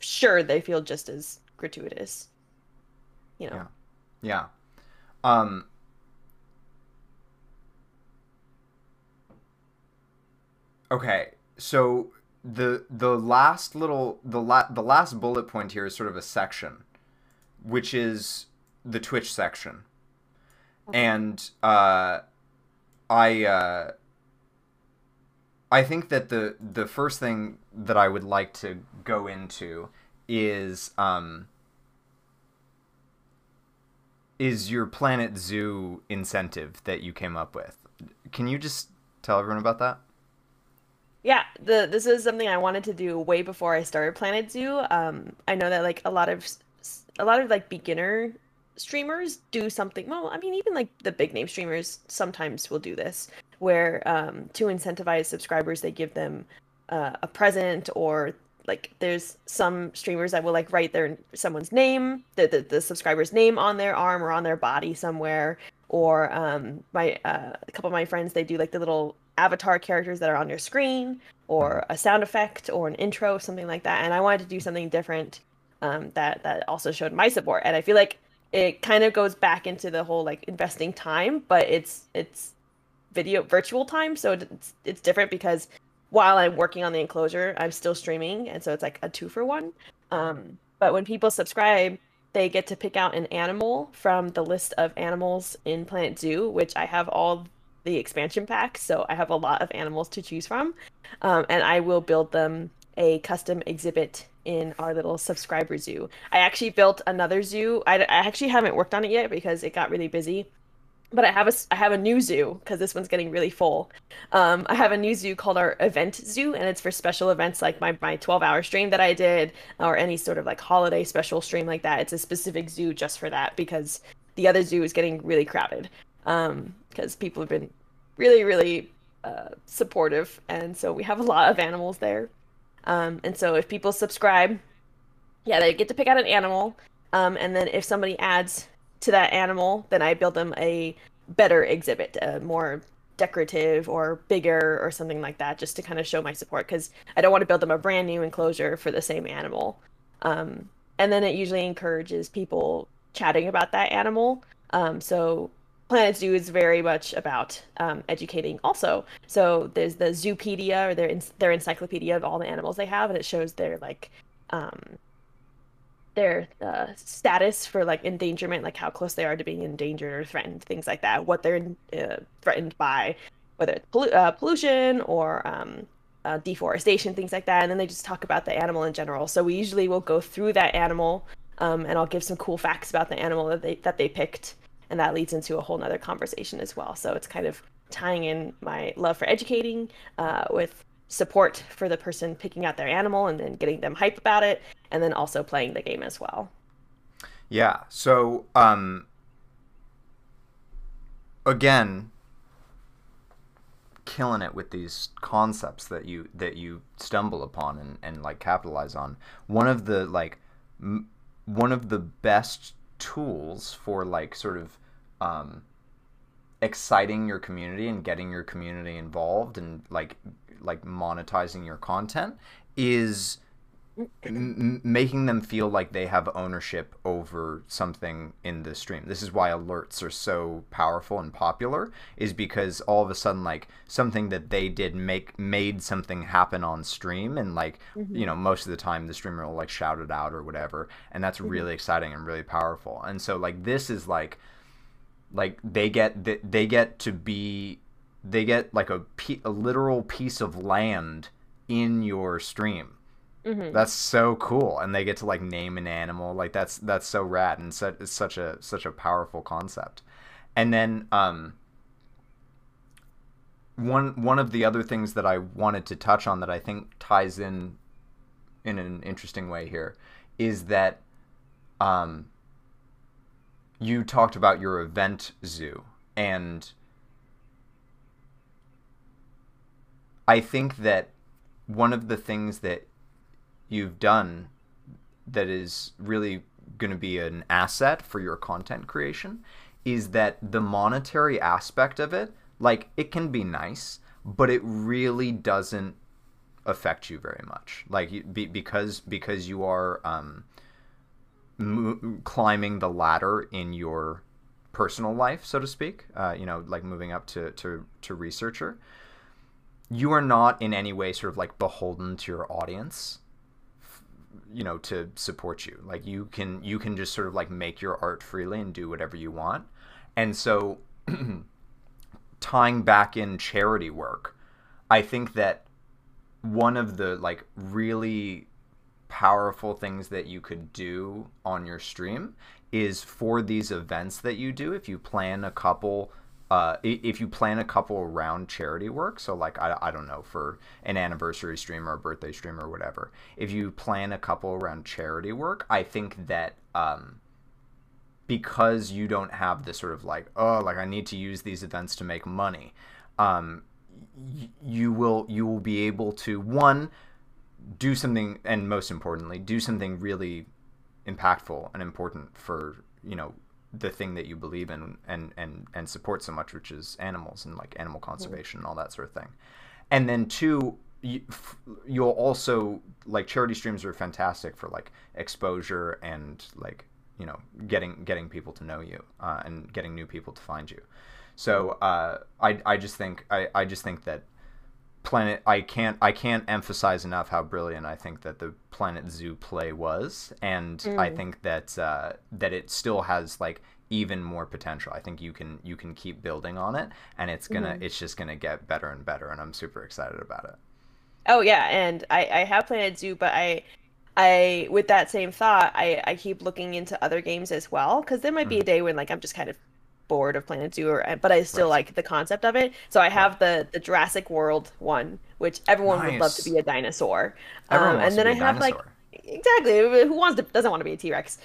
sure they feel just as gratuitous. You know. Yeah. Yeah. Um, okay so the the last little the la- the last bullet point here is sort of a section, which is the Twitch section, okay. and uh, I uh, I think that the the first thing that I would like to go into is um, is your Planet Zoo incentive that you came up with. Can you just tell everyone about that? Yeah the this is something i wanted to do way before i started planet zoo. Um i know that like a lot of a lot of like beginner streamers do something well i mean even like the big name streamers sometimes will do this where um to incentivize subscribers they give them uh, a present or like there's some streamers that will like write their someone's name the, the, the subscriber's name on their arm or on their body somewhere. Or um my uh, a couple of my friends they do like the little avatar characters that are on your screen or a sound effect or an intro something like that. And i wanted to do something different um, that that also showed my support. And i feel like it kind of goes back into the whole like investing time but it's it's video virtual time. So it's it's different because while i'm working on the enclosure i'm still streaming. And so it's like a two for one. Um, but when people subscribe they get to pick out an animal from the list of animals in planet zoo which i have all the expansion pack, so I have a lot of animals to choose from, um, and I will build them a custom exhibit in our little subscriber zoo. I actually built another zoo. I, I actually haven't worked on it yet because it got really busy. But I have a I have a new zoo because this one's getting really full. Um, I have a new zoo called our event zoo, and it's for special events like my my 12 hour stream that I did, or any sort of like holiday special stream like that. It's a specific zoo just for that because the other zoo is getting really crowded um, because people have been really, really uh, supportive, and so we have a lot of animals there. Um, and so if people subscribe, yeah, they get to pick out an animal, um, and then if somebody adds to that animal, then I build them a better exhibit, a more decorative or bigger or something like that, just to kind of show my support because I don't want to build them a brand new enclosure for the same animal. Um, and then it usually encourages people chatting about that animal. Um, so Planet Zoo is very much about um, educating also. So there's the Zoopedia or their their encyclopedia of all the animals they have, and it shows their like um, their uh, status for like endangerment, like how close they are to being endangered or threatened, things like that. What they're uh, threatened by, whether it's pollu- uh, pollution or um, uh, deforestation, things like that. And then they just talk about the animal in general. So we usually will go through that animal, um, and I'll give some cool facts about the animal that they that they picked, and that leads into a whole nother conversation as well. So it's kind of tying in my love for educating uh, with support for the person picking out their animal and then getting them hype about it and then also playing the game as well. Yeah. So um again killing it with these concepts that you that you stumble upon and, and like capitalize on. One of the like m- one of the best tools for like sort of um exciting your community and getting your community involved and like like monetizing your content is m- making them feel like they have ownership over something in the stream. This is why alerts are so powerful and popular is because all of a sudden like something that they did make made something happen on stream and like mm-hmm. you know most of the time the streamer will like shout it out or whatever and that's mm-hmm. really exciting and really powerful. And so like this is like like they get they get to be they get like a, a literal piece of land in your stream. Mm-hmm. That's so cool, and they get to like name an animal. Like that's that's so rad, and such it's such a such a powerful concept. And then um, one one of the other things that I wanted to touch on that I think ties in in an interesting way here is that um, you talked about your event zoo and I think that one of the things that you've done that is really going to be an asset for your content creation is that the monetary aspect of it, like it can be nice, but it really doesn't affect you very much. Like be, because because you are um, climbing the ladder in your personal life, so to speak. Uh, you know, like moving up to to to researcher you are not in any way sort of like beholden to your audience you know to support you like you can you can just sort of like make your art freely and do whatever you want and so tying back in charity work i think that one of the like really powerful things that you could do on your stream is for these events that you do if you plan a couple uh, if you plan a couple around charity work, so like I, I don't know for an anniversary stream or a birthday stream or whatever, if you plan a couple around charity work, I think that um, because you don't have this sort of like oh like I need to use these events to make money, um, y- you will you will be able to one do something and most importantly do something really impactful and important for you know the thing that you believe in and and and support so much, which is animals and like animal conservation and all that sort of thing. And then two, you, you'll also like charity streams are fantastic for like exposure and like you know getting getting people to know you uh, and getting new people to find you. So uh, I I just think I, I just think that planet I can't I can't emphasize enough how brilliant I think that the Planet Zoo play was, and mm. I think that uh, that it still has like even more potential. I think you can you can keep building on it, and it's gonna mm. it's just gonna get better and better, and I'm super excited about it. Oh yeah, and I I have Planet Zoo, but I I with that same thought, I I keep looking into other games as well because there might be mm. a day when like I'm just kind of bored of Planet Zoo, or, but I still right. like the concept of it. So I have the the Jurassic World one, which everyone nice. would love to be a dinosaur. Everyone um, and then I have dinosaur. like exactly who wants to doesn't want to be a T Rex.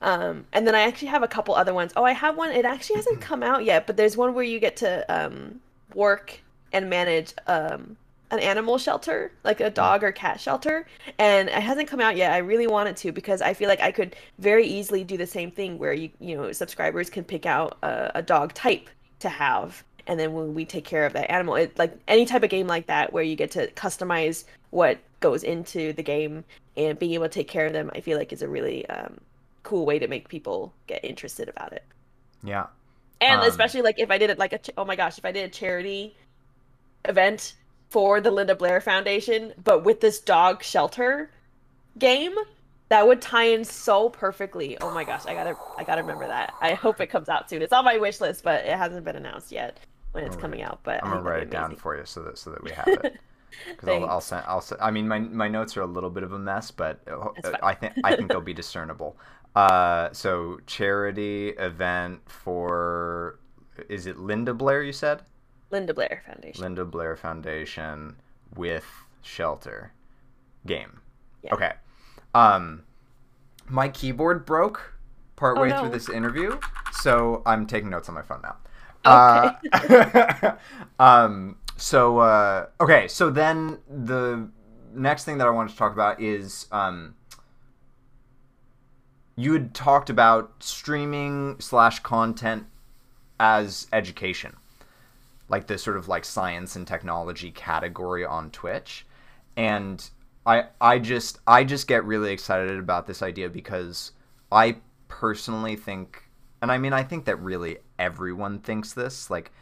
Um, and then I actually have a couple other ones. Oh, I have one. It actually hasn't come out yet, but there's one where you get to um, work and manage um, an animal shelter, like a dog or cat shelter, and it hasn't come out yet. I really want it to because I feel like I could very easily do the same thing where you you know subscribers can pick out a, a dog type to have, and then when we take care of that animal, it like any type of game like that where you get to customize what goes into the game and being able to take care of them, I feel like is a really um, cool way to make people get interested about it. Yeah. And Um, especially like if I did it like a oh my gosh, if I did a charity event for the Linda Blair Foundation, but with this dog shelter game, that would tie in so perfectly. Oh my gosh, I gotta I gotta remember that. I hope it comes out soon. It's on my wish list, but it hasn't been announced yet when it's coming out. But I'm gonna write it down for you so that so that we have it. Because I'll, I'll send. I'll. Send, I mean, my my notes are a little bit of a mess, but uh, fine. I think I think they'll be discernible. Uh, so charity event for is it Linda Blair? You said Linda Blair Foundation. Linda Blair Foundation with shelter game. Yeah. Okay. Um, my keyboard broke partway Oh, through this interview, so I'm taking notes on my phone now. Okay. Uh, um. So uh, okay. So then the next thing that I wanted to talk about is um. You had talked about streaming slash content as education, like this sort of like science and technology category on Twitch, and I I just I just get really excited about this idea because I personally think, and I mean I think that really everyone thinks this like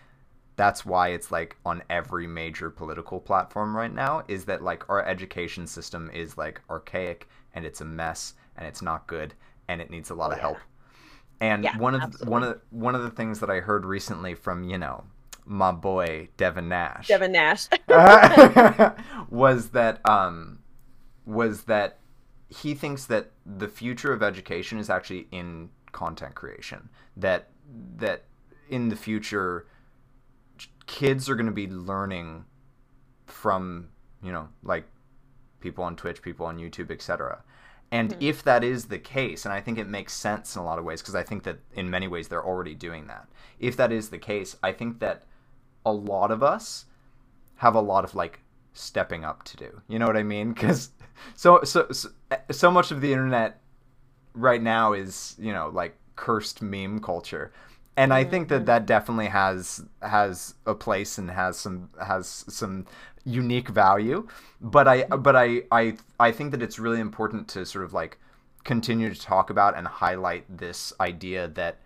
that's why it's like on every major political platform right now is that like our education system is like archaic and it's a mess and it's not good and it needs a lot Oh, of yeah. help. And Yeah, one of the, one of the, one of the things that I heard recently from you know my boy Devin Nash Devin Nash. was that um was that he thinks that the future of education is actually in content creation that that in the future kids are going to be learning from you know like people on Twitch, people on YouTube, etc. And Mhm. if that is the case, and I think it makes sense in a lot of ways because I think that in many ways they're already doing that. If that is the case, I think that a lot of us have a lot of like stepping up to do. You know what I mean? Because so so so, so much of the internet right now is you know like cursed meme culture and i think that Mhm. that definitely has has a place and has some has some unique value but i but i i i think that it's really important to sort of like continue to talk about and highlight this idea that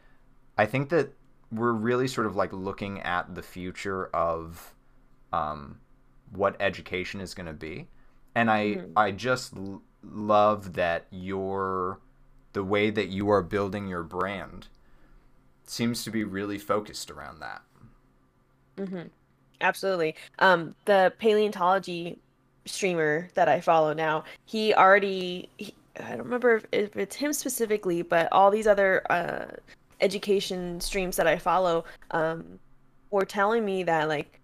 i think that we're really sort of like looking at the future of um what education is going to be and i Mhm. i just l- love that your the way that you are building your brand seems to be really focused around that hmm Absolutely. Um, the paleontology streamer that I follow now, he already, he, I don't remember if, if it's him specifically, but all these other uh, education streams that I follow um, were telling me that like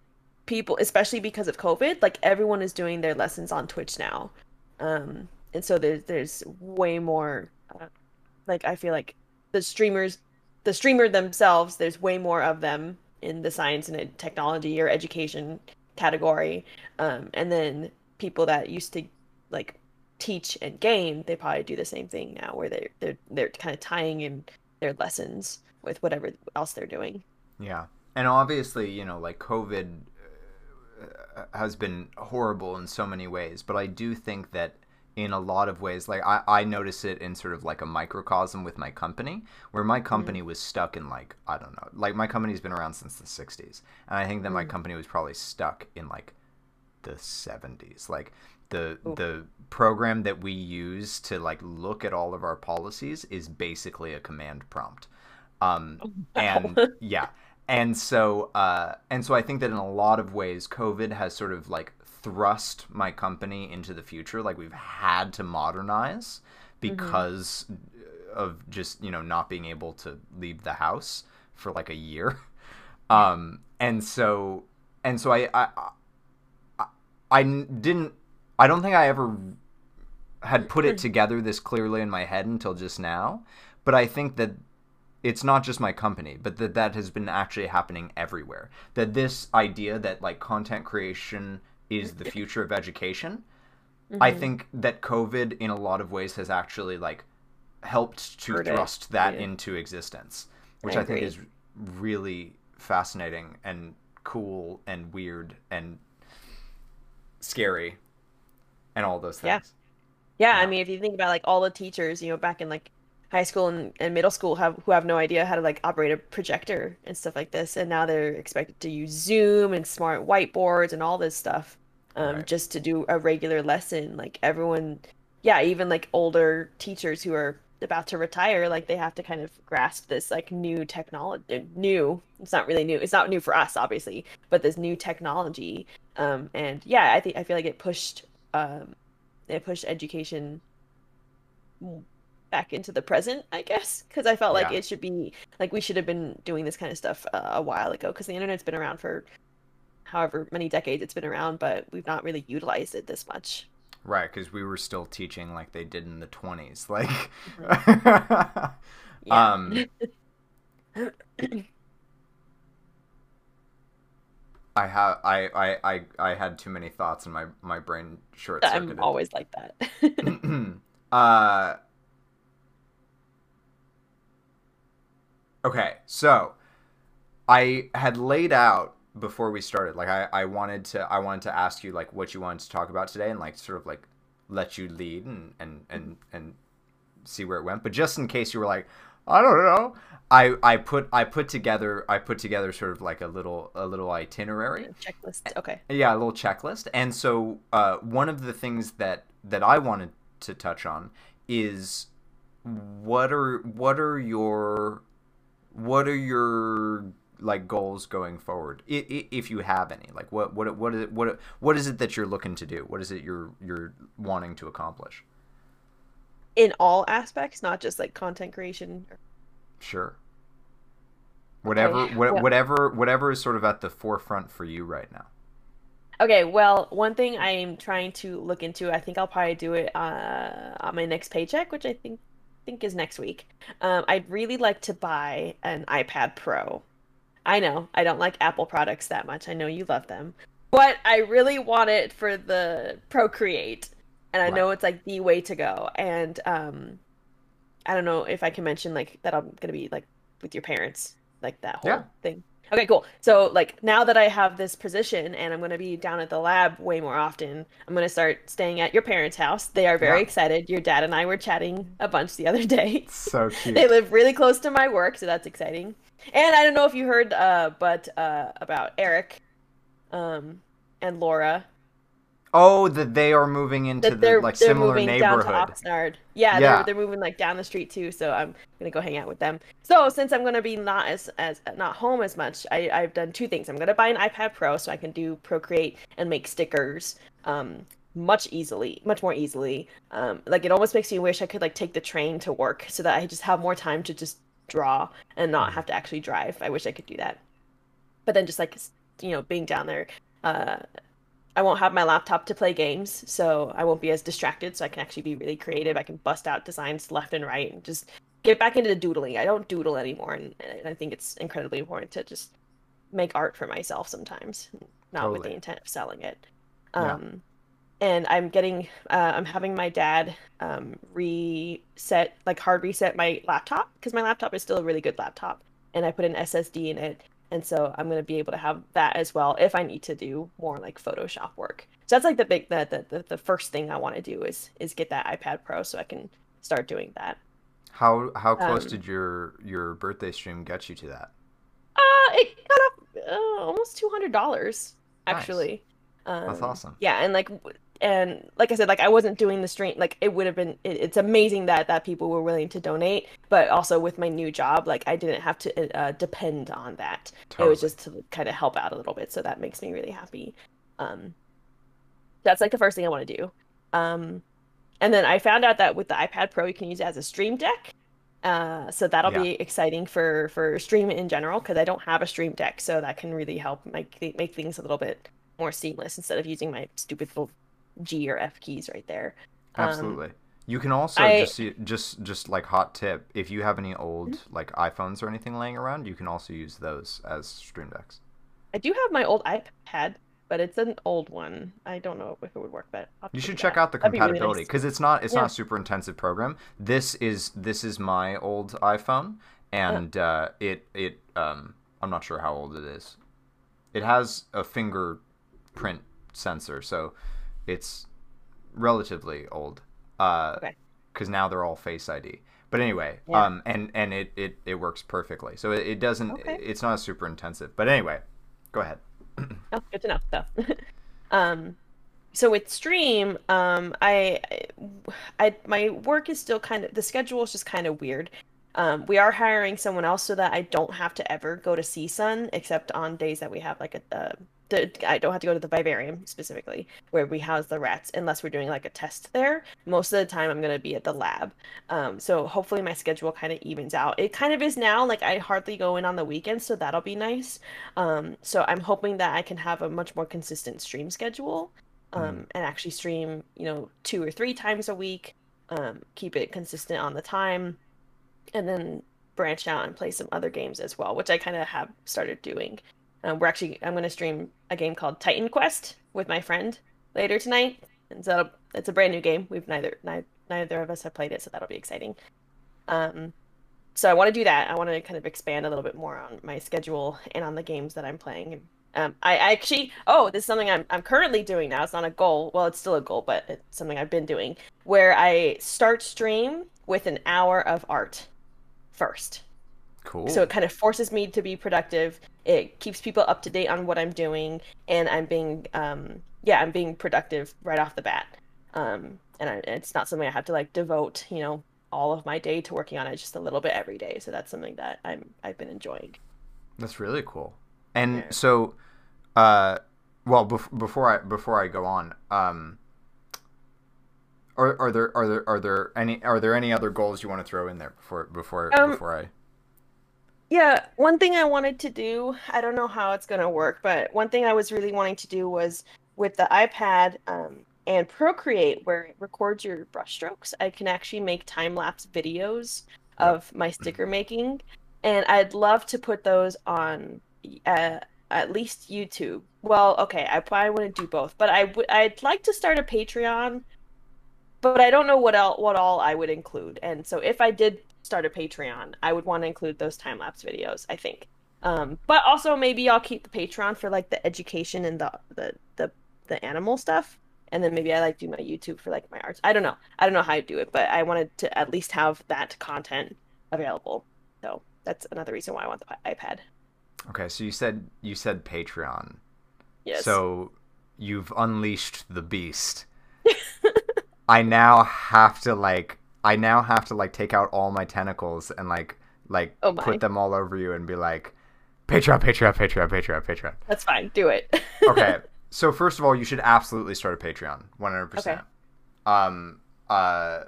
people, especially because of COVID, like everyone is doing their lessons on Twitch now. Um, and so there's there's way more, uh, like I feel like the streamers, the streamer themselves, there's way more of them in the science and technology or education category. Um, and then people that used to like teach and game, they probably do the same thing now, where they're they're they're kind of tying in their lessons with whatever else they're doing. yeah and obviously you know like covid uh, has been horrible in so many ways but i do think that in a lot of ways like I, I notice it in sort of like a microcosm with my company where my company was stuck in like i don't know like my company's been around since the 60s and i think that my Mm. company was probably stuck in like the 70s like the Ooh. the program that we use to like look at all of our policies is basically a command prompt. Um and yeah. And so uh and so i think that in a lot of ways covid has sort of like thrust my company into the future. Like we've had to modernize because of just you know not being able to leave the house for like a year. Um and so and so i i i, I didn't i don't think i ever had put it together this clearly in my head until just now. But I think that it's not just my company, but that that has been actually happening everywhere. That this idea that like content creation is the future of education, mm-hmm. I think that COVID in a lot of ways has actually like helped to Heard thrust it. that yeah. into existence, which I, I think is really fascinating and cool and weird and scary and all those things. Yeah. Yeah, yeah. I mean, if you think about like all the teachers, you know, back in like high school and, and middle school have who have no idea how to like operate a projector and stuff like this, and now they're expected to use Zoom and smart whiteboards and all this stuff, um, right. just to do a regular lesson. Like everyone, yeah, even like older teachers who are about to retire like they have to kind of grasp this like new technology new it's not really new it's not new for us obviously but this new technology um and yeah i think i feel like it pushed um it pushed education back into the present i guess because i felt like it should be like we should have been doing this kind of stuff uh, a while ago because the internet's been around for however many decades it's been around but we've not really utilized it this much. Right, because we were still teaching like they did in the 20s. Like, um, I have I, I I I had too many thoughts and my my brain short circuited. I'm always like that. uh, okay, so I had laid out before we started like I, I wanted to i wanted to ask you like what you wanted to talk about today and like sort of like let you lead and and and, and see where it went but just in case you were like i don't know. I i put i put together i put together sort of like a little a little itinerary. Checklist okay. Yeah a little checklist. And so uh, one of the things that that i wanted to touch on is what are what are your what are your like goals going forward? If you have any like what what what is it what what is it that you're looking to do? What is it you're you're wanting to accomplish in all aspects not just like content creation. Sure. Whatever okay. what, whatever whatever is sort of at the forefront for you right now. Okay well one thing i'm trying to look into i think i'll probably do it uh, on my next paycheck which i think think is next week. Um, i'd really like to buy an ipad pro. I know I don't like Apple products that much. I know you love them, but I really want it for the Procreate, and I right. know it's like the way to go. And um, I don't know if I can mention like that I'm gonna be like with your parents, like that whole yeah. thing. Okay, cool. So like now that I have this position and I'm going to be down at the lab way more often, I'm going to start staying at your parents' house. They are very yeah. excited. Your dad and I were chatting a bunch the other day. So cute. they live really close to my work, so that's exciting. And I don't know if you heard, uh, but uh, about Eric, um, and Laura. Oh, that they are moving into the like similar neighborhood. Down to Oxnard. Yeah, yeah. They're, they're moving like down the street too. So I'm gonna go hang out with them. So since I'm gonna be not as as not home as much, I I've done two things. I'm gonna buy an iPad Pro so I can do Procreate and make stickers. Um, much easily much more easily um like it almost makes me wish i could like take the train to work so that i just have more time to just draw and not mm. have to actually drive. I wish I could do that. But then just like you know, being down there, uh, I won't have my laptop to play games, so I won't be as distracted. So I can actually be really creative. I can bust out designs left and right and just get back into the doodling. I don't doodle anymore, and, and I think it's incredibly important to just make art for myself sometimes, not totally. with the intent of selling it. Um, and I'm getting, uh, I'm having my dad um, reset, like hard reset my laptop because my laptop is still a really good laptop, and I put an SSD in it, and so I'm gonna be able to have that as well if I need to do more like Photoshop work. So that's like the big, the the, the first thing I want to do is is get that iPad Pro so I can start doing that. How how close um, did your your birthday stream get you to that? Uh, it got up uh, almost two hundred dollars actually. Nice. Um, That's awesome. Yeah, and like and like I said, like I wasn't doing the stream. Like it would have been. It, it's amazing that that people were willing to donate, but also with my new job, like I didn't have to uh, depend on that. Totally. It was just to kind of help out a little bit. So that makes me really happy. Um, that's like the first thing I want to do. Um, and then I found out that with the iPad Pro, you can use it as a stream deck. Uh, so that'll yeah. be exciting for for stream in general because I don't have a stream deck, so that can really help make make things a little bit more seamless instead of using my stupid little G or F keys right there. Um, Absolutely. You can also I- just see, just just like hot tip. If you have any old like iPhones or anything laying around, you can also use those as stream decks. I do have my old iPad, but it's an old one. I don't know if it would work, but You should that. check out the That'd be really compatibility nice. because it's not it's Yeah. not a super intensive program. This is this is my old iPhone, and uh, it it um I'm not sure how old it is. It has a fingerprint sensor, so it's relatively old. Uh, Okay. Because now they're all Face ID. But anyway, Yeah. um, and and it, it it works perfectly. So it, it doesn't. Okay. It's not super intensive. But anyway, go ahead. Oh, good to know. So, um, so with stream, um, I, I, my work is still kind of the schedule is just kind of weird. Um, we are hiring someone else so that I don't have to ever go to CSUN except on days that we have like a, uh, the, I don't have to go to the vivarium specifically where we house the rats unless we're doing like a test there. Most of the time, I'm gonna be at the lab. Um, so hopefully my schedule kind of evens out. It kind of is now. Like I hardly go in on the weekends, so that'll be nice. Um, so I'm hoping that I can have a much more consistent stream schedule, um, and actually stream, you know, two or three times a week. Um, keep it consistent on the time, and then branch out and play some other games as well, which I kind of have started doing. Um, we're actually I'm going to stream a game called Titan Quest with my friend later tonight, and so it's a brand new game. We've neither neither, neither of us have played it, so that'll be exciting. Um, so I want to do that. I want to kind of expand a little bit more on my schedule and on the games that I'm playing. Um, I, I actually, oh, this is something I'm I'm currently doing now. It's not a goal. Well, it's still a goal, but it's something I've been doing where I start stream with an hour of art first. Cool. So it kind of forces me to be productive. It keeps people up to date on what I'm doing, and I'm being, um, yeah, I'm being productive right off the bat. Um, and I, it's not something I have to like devote, you know, all of my day to working on it, just a little bit every day. So that's something that I'm I've been enjoying. That's really cool. And Yeah. so, uh, well, bef- before I before I go on, um, are, are there are there are there any are there any other goals you want to throw in there before before Um, before I? Yeah, one thing I wanted to do, I don't know how it's going to work, but one thing I was really wanting to do was with the iPad um, and Procreate, where it records your brushstrokes, I can actually make time lapse videos of my sticker making. And I'd love to put those on uh, at least YouTube. Well, okay, I probably want to do both, but I would I'd like to start a Patreon, but I don't know what el- what all I would include. And so if I did start a Patreon, I would want to include those time lapse videos. I think, um, but also maybe I'll keep the Patreon for like the education and the the the, the animal stuff, and then maybe I like do my YouTube for like my arts. I don't know. I don't know how I do it, but I wanted to at least have that content available. So that's another reason why I want the iPad. Okay, so you said you said Patreon. Yes. So you've unleashed the beast. I now have to like I now have to like take out all my tentacles and like like Oh put them all over you and be like Patreon, Patreon, Patreon, Patreon, Patreon. that's fine. Do it. Okay. so first of all, you should absolutely start a Patreon, 100%. Okay. Um uh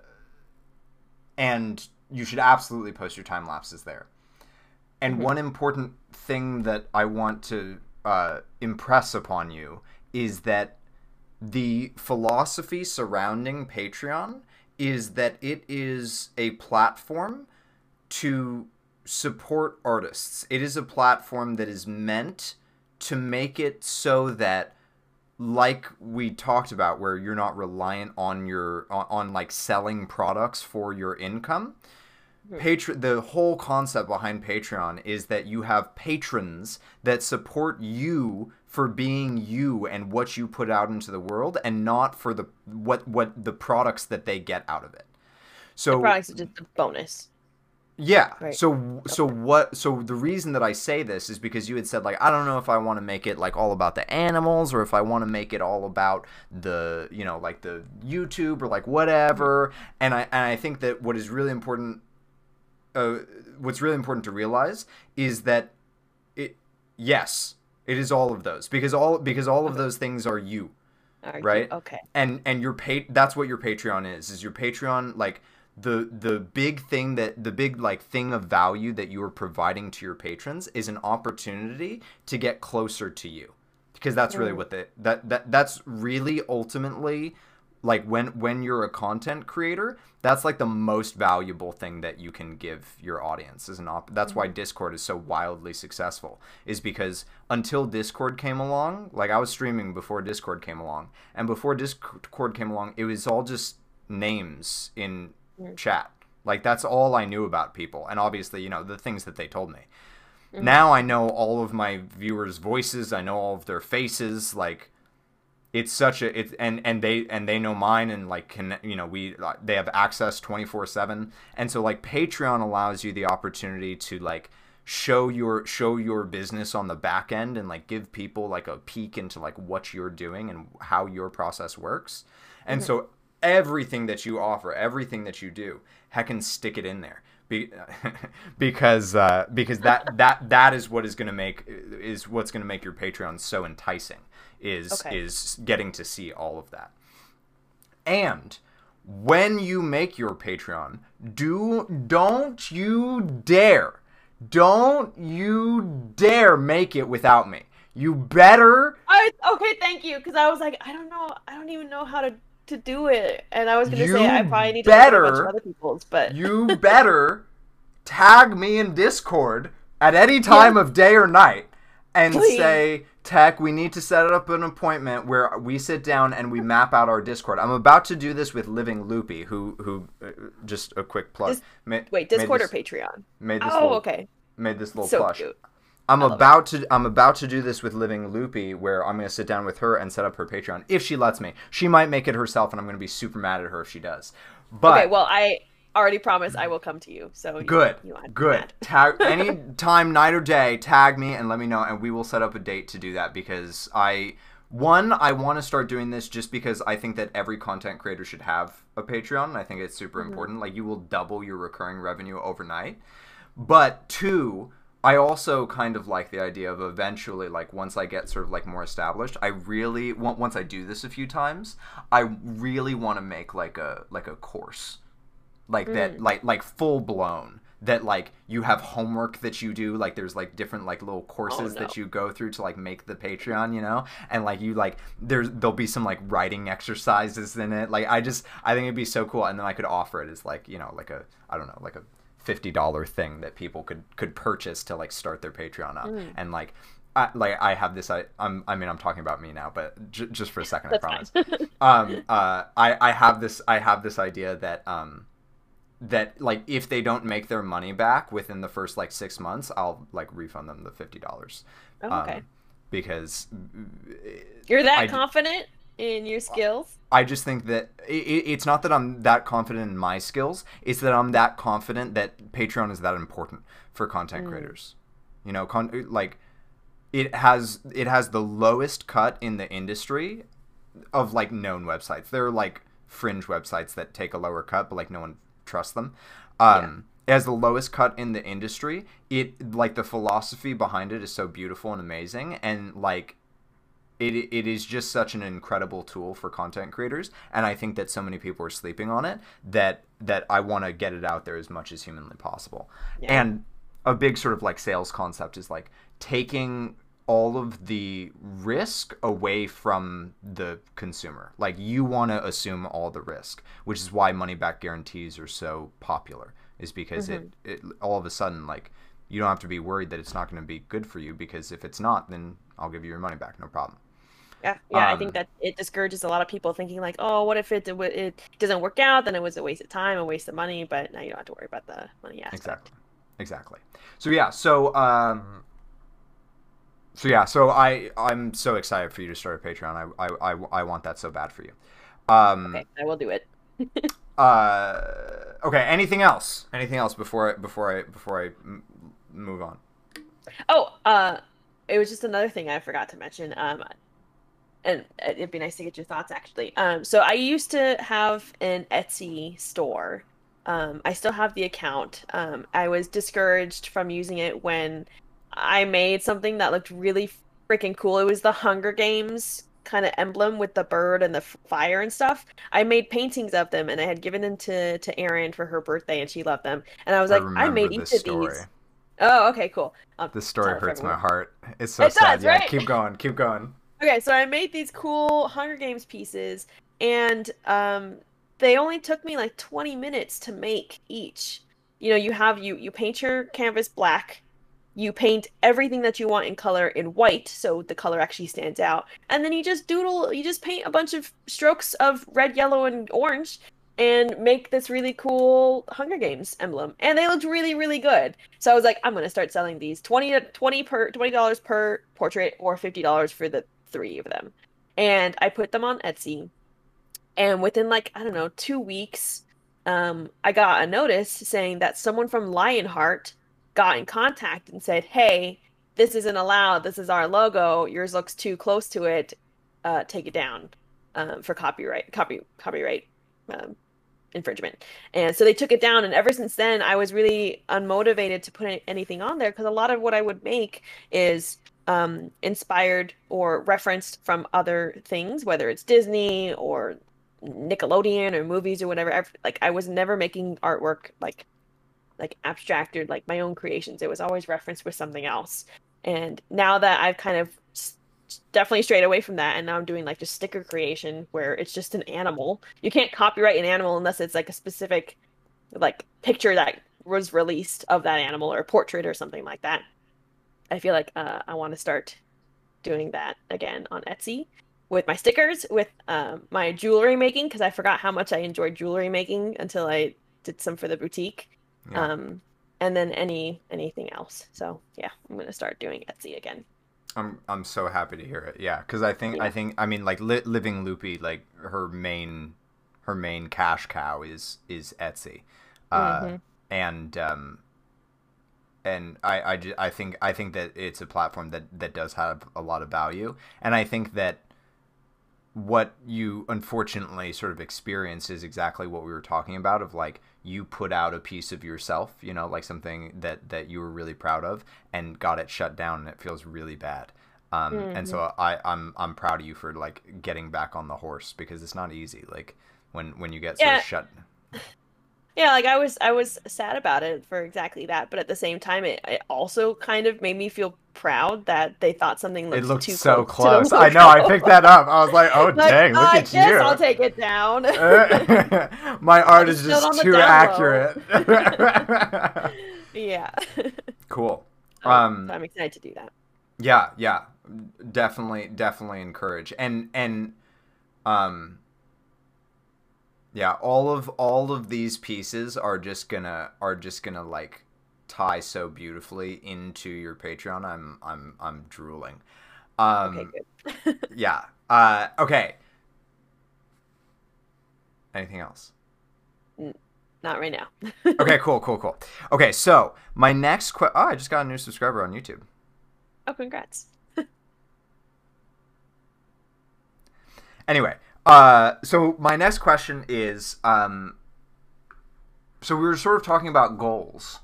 and you should absolutely post your time lapses there. And Mhm. one important thing that I want to uh, impress upon you is that the philosophy surrounding Patreon is that it is a platform to support artists. It is a platform that is meant to make it so that like we talked about where you're not reliant on your on, on like selling products for your income Patreon the whole concept behind Patreon is that you have patrons that support you for being you and what you put out into the world and not for the what what the products that they get out of it. So Products are just a bonus. yeah. Right. So so what so the reason that I say this is because you had said like I don't know if I want to make it like all about the animals or if I want to make it all about the you know like the YouTube or like whatever and I and I think that what is really important uh what's really important to realize is that it yes, it is all of those because all because all of those things are you Are you- Right. Okay. and and your pay that's what your patreon is is your patreon like the the big thing that the big like thing of value that you are providing to your patrons is an opportunity to get closer to you because that's really Mm. what the that that that's really ultimately like when when you're a content creator that's like the most valuable thing that you can give your audience is an op- that's why discord is so wildly successful is because until discord came along like i was streaming before discord came along and before discord came along it was all just names in Mm. chat. Like that's all i knew about people and obviously you know the things that they told me. Now i know all of my viewers voices i know all of their faces like it's such a it's and and they and they know mine and like can you know we they have access 24 7 and so like patreon allows you the opportunity to like show your show your business on the back end and like give people like a peek into like what you're doing and how your process works. And so everything that you offer everything that you do heckin stick it in there. Be- because uh, because that that that is what is going to make is what's going to make your patreon so enticing is Okay. is getting to see all of that and when you make your patreon do don't you dare don't you dare make it without me you better I, okay, thank you. Because I was like, I don't know, I don't even know how to to do it, and I was gonna You say I probably need to a bunch better- of other people's, but you better tag me in Discord at any time of day or night and Please. say, Tech, we need to set up an appointment where we sit down and we map out our Discord. I'm about to do this with Living Loopy, who who uh, just a quick plug. Dis- wait, Discord or Patreon? Made this Oh, little, okay, made this little so plush. cute. I'm it. about to I'm about to do this with Living Loopy where I'm going to sit down with her and set up her Patreon if she lets me. She might make it herself and I'm going to be super mad at her if she does. But okay, well, I already promised I will come to you. So Good. you won't have to be Good. Tag any time, night or day, tag me and let me know, and we will set up a date to do that because I one, I want to start doing this just because I think that every content creator should have a Patreon. I think it's super Mm-hmm. important. Like you will double your recurring revenue overnight. But two, I also kind of like the idea of eventually, like once I get sort of like more established, I really want once I do this a few times, I really want to make like a like a course like that like like full blown that like you have homework that you do like there's like different like little courses no. that you go through to like make the patreon you know? And like you like there's there'll be some like writing exercises in it. Like i just i think it'd be so cool. And then i could offer it as like you know like a i don't know like a $50 thing that people could could purchase to like start their patreon up. And like I, like I have this I I'm, I mean I'm talking about me now but j- just for a second I promise. Um uh I I have this I have this idea that um that like if they don't make their money back within the first like six months i'll like refund them the fifty dollars Oh, okay. um, because You're that I confident in your skills? i just think that it, it's not that i'm that confident in my skills it's that i'm that confident that patreon is that important for content creators you know con- like it has it has the lowest cut in the industry of like known websites. There are like fringe websites that take a lower cut, but like no one trusts them. Um, It has the lowest cut in the industry. It like the philosophy behind it is so beautiful and amazing, and like it it is just such an incredible tool for content creators. And I think that so many people are sleeping on it that that I want to get it out there as much as humanly possible. Yeah. And a big sort of like sales concept is like taking all of the risk away from the consumer. Like you want to assume all the risk, which is why money back guarantees are so popular. Is because it, it all of a sudden like you don't have to be worried that it's not going to be good for you because if it's not, then I'll give you your money back, no problem. Yeah, yeah. I Um, think that it discourages a lot of people thinking like, oh, what if it it doesn't work out? Then it was a waste of time, a waste of money. But now you don't have to worry about the money aspect. Exactly. Exactly. So yeah, so um so yeah, so I I'm so excited for you to start a Patreon. I I I, I want that so bad for you. Um Okay, I will do it. uh okay, anything else? Anything else before I before I before I m- move on? Oh, uh, it was just another thing I forgot to mention. Um, and it'd be nice to get your thoughts actually. Um, so I used to have an Etsy store. Um, I still have the account. Um, I was discouraged from using it when I made something that looked really freaking cool. It was the Hunger Games kind of emblem with the bird and the fire and stuff. I made paintings of them and I had given them to to Erin for her birthday and she loved them. And I was like, I, made each of these. Oh, okay, cool. I'll This story hurts my heart. It's so It sad. does, yeah, right? keep going. Keep going. Okay, so I made these cool Hunger Games pieces, and um, they only took me like 20 minutes to make each. You know, you have you you paint your canvas black, you paint everything that you want in color in white so the color actually stands out. And then you just doodle you just paint a bunch of strokes of red yellow and orange and make this really cool hunger games emblem. And they looked really really good. So i was like i'm going to start selling these. 20 20 per 20 dollars per portrait or 50 dollars for the three of them. And i put them on etsy. And within like i don't know two weeks um, i got a notice saying that someone from lionheart got in contact and said, "Hey, this isn't allowed. This is our logo. Yours looks too close to it. Uh, take it down um, for copyright copy copyright um, infringement." And so they took it down. And ever since then, I was really unmotivated to put anything on there because a lot of what I would make is um, inspired or referenced from other things, whether it's Disney or Nickelodeon or movies or whatever. Like I was never making artwork like like abstracted like my own creations. It was always referenced with something else. And now that I've kind of definitely strayed away from that and now I'm doing like just sticker creation where it's just an animal. You can't copyright an animal unless it's like a specific like picture that was released of that animal or a portrait or something like that. I feel like uh, I want to start doing that again on Etsy with my stickers, with um, my jewelry making because I forgot how much I enjoyed jewelry making until I did some for the boutique. Yeah. Um, and then any anything else. So yeah, I'm gonna start doing Etsy again. I'm I'm so happy to hear it. Yeah, because I think yeah. I think I mean like li- living loopy like her main her main cash cow is is Etsy, uh, mm-hmm. and um, and I I, just, I think I think that it's a platform that that does have a lot of value, and I think that what you unfortunately sort of experience is exactly what we were talking about of like you put out a piece of yourself you know like something that that you were really proud of and got it shut down and it feels really bad um, mm-hmm. and so mm-hmm. I I'm I'm proud of you for like getting back on the horse because it's not easy like when when you get sort yeah. of shut yeah like i was i was sad about it for exactly that but at the same time it, it also kind of made me feel proud that they thought something looked it looked too so close, close. i know i picked that up. I was like oh like, dang look at you. I'll take it down. My art is just too accurate. Yeah. Cool. Um so i'm excited to do that. yeah yeah. Definitely definitely encourage. And and um yeah, all of all of these pieces are just gonna are just gonna like tie so beautifully into your Patreon. I'm I'm I'm drooling. Um, okay, yeah. Uh, okay. Anything else? Not right now. okay, cool, cool, cool. Okay, so my next question. Oh, I just got a new subscriber on YouTube. Oh, congrats. anyway, uh, so my next question is, um, so we were sort of talking about goals.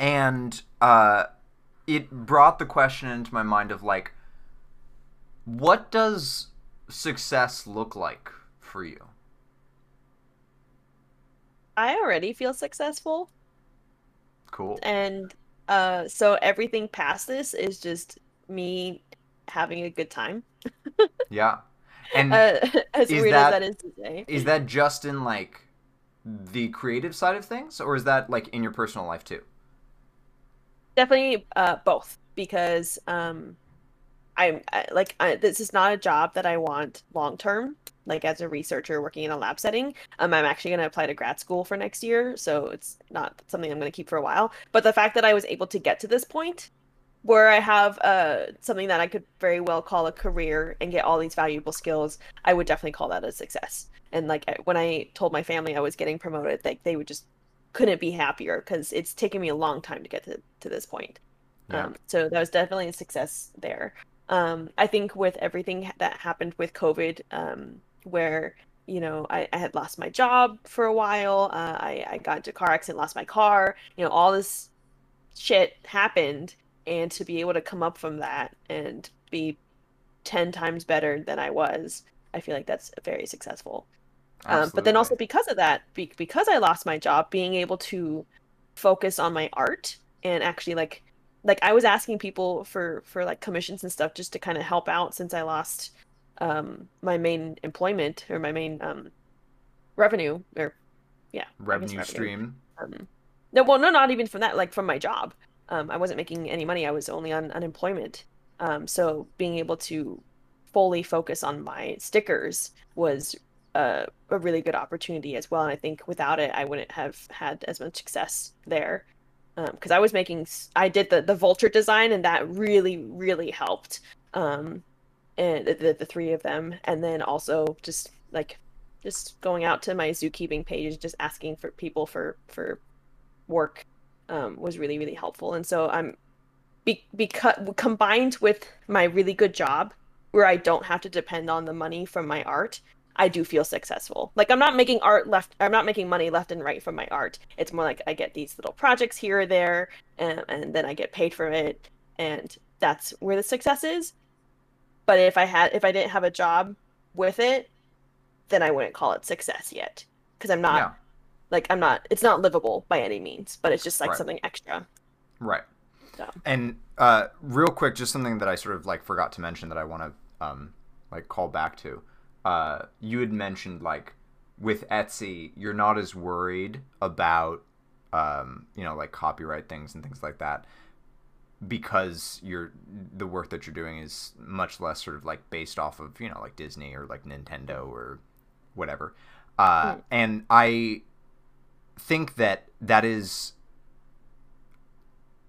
And uh, it brought the question into my mind of like, what does success look like for you? I already feel successful. Cool. And uh, so everything past this is just me having a good time. yeah. And uh, as weird that, as that is to say, is that just in like the creative side of things, or is that like in your personal life too? Definitely uh, both, because um, I'm I, like I, this is not a job that I want long term. Like as a researcher working in a lab setting, um, I'm actually going to apply to grad school for next year, so it's not something I'm going to keep for a while. But the fact that I was able to get to this point where I have uh, something that I could very well call a career and get all these valuable skills, I would definitely call that a success. And like when I told my family I was getting promoted, like they would just couldn't be happier because it's taken me a long time to get to, to this point. Yeah. Um, so that was definitely a success there. Um, I think with everything that happened with COVID, um, where you know I, I, had lost my job for a while, uh, I, I got into a car accident, lost my car, you know, all this shit happened and to be able to come up from that and be 10 times better than I was, I feel like that's very successful. Um, but then also because of that, be- because I lost my job, being able to focus on my art and actually like like I was asking people for for like commissions and stuff just to kind of help out since I lost um my main employment or my main um revenue or yeah guess Revenue. stream. um no well no not even from that like from my job. Um I wasn't making any money I was only on unemployment. Um so being able to fully focus on my stickers was a, a really good opportunity as well and I think without it I wouldn't have had as much success there. Because I was making I did the the vulture design and that really really helped um and the, the, three of them and then also just like just going out to my zookeeping page just asking for people for for work um was really really helpful and so I'm be, because combined with my really good job where I don't have to depend on the money from my art I do feel successful. Like I'm not making art left I'm not making money left and right from my art. It's more like I get these little projects here or there and, and then I get paid for it and that's where the success is. But if I had if I didn't have a job with it, then I wouldn't call it success yet because I'm not like I'm not it's not livable by any means, but it's just like Right. something extra. Right. So. And uh, real quick, just something that I sort of like forgot to mention that I want to um, like call back to. Uh, you had mentioned like with Etsy, you're not as worried about um, you know like copyright things and things like that because you're the work that you're doing is much less sort of like based off of you know like Disney or like Nintendo or whatever. Uh, Mm. And I think that that is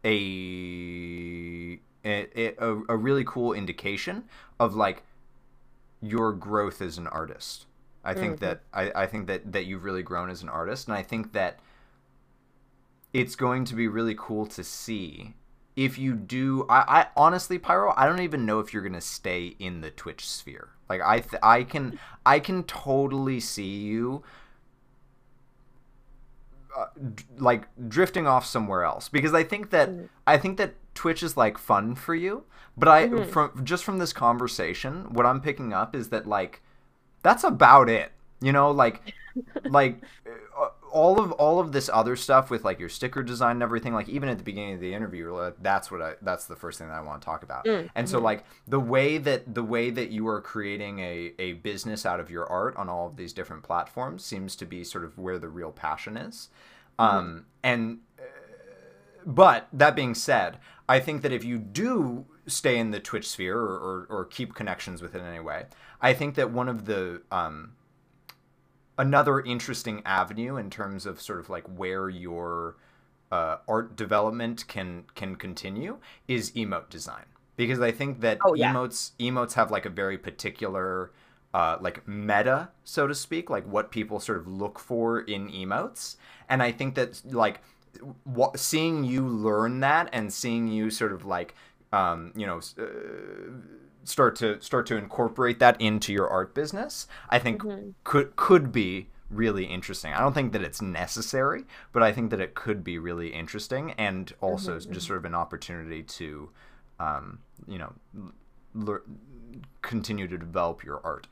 a a, a a really cool indication of like your growth as an artist. I think Mhm. that I, I think that that you've really grown as an artist, and I think that it's going to be really cool to see if you do. I, I honestly, Pyro, I don't even know if you're gonna stay in the Twitch sphere. Like I th- I can I can totally see you uh, d- like drifting off somewhere else because I think that Mm. I think that Twitch is like fun for you, but I Mhm. from just from this conversation, what I'm picking up is that like that's about it. You know, like like uh, all of all of this other stuff with like your sticker design and everything. Like even at the beginning of the interview, like, that's what I that's the first thing that I want to talk about. Mm, And so mhm. like the way that the way that you are creating a a business out of your art on all of these different platforms seems to be sort of where the real passion is. Um, and uh, but that being said, I think that if you do stay in the Twitch sphere or, or, or keep connections with it in any way, I think that one of the um, another interesting avenue in terms of sort of like where your uh, art development can can continue is emote design because I think that Oh, yeah. emotes emotes have like a very particular uh, like meta so to speak like what people sort of look for in emotes and I think that like seeing you learn that and seeing you sort of like um, you know uh, start to start to incorporate that into your art business i think Mhm. could could be really interesting. I don't think that it's necessary but i think that it could be really interesting and also Mhm, just sort of an opportunity to um, you know l- lear- continue to develop your art.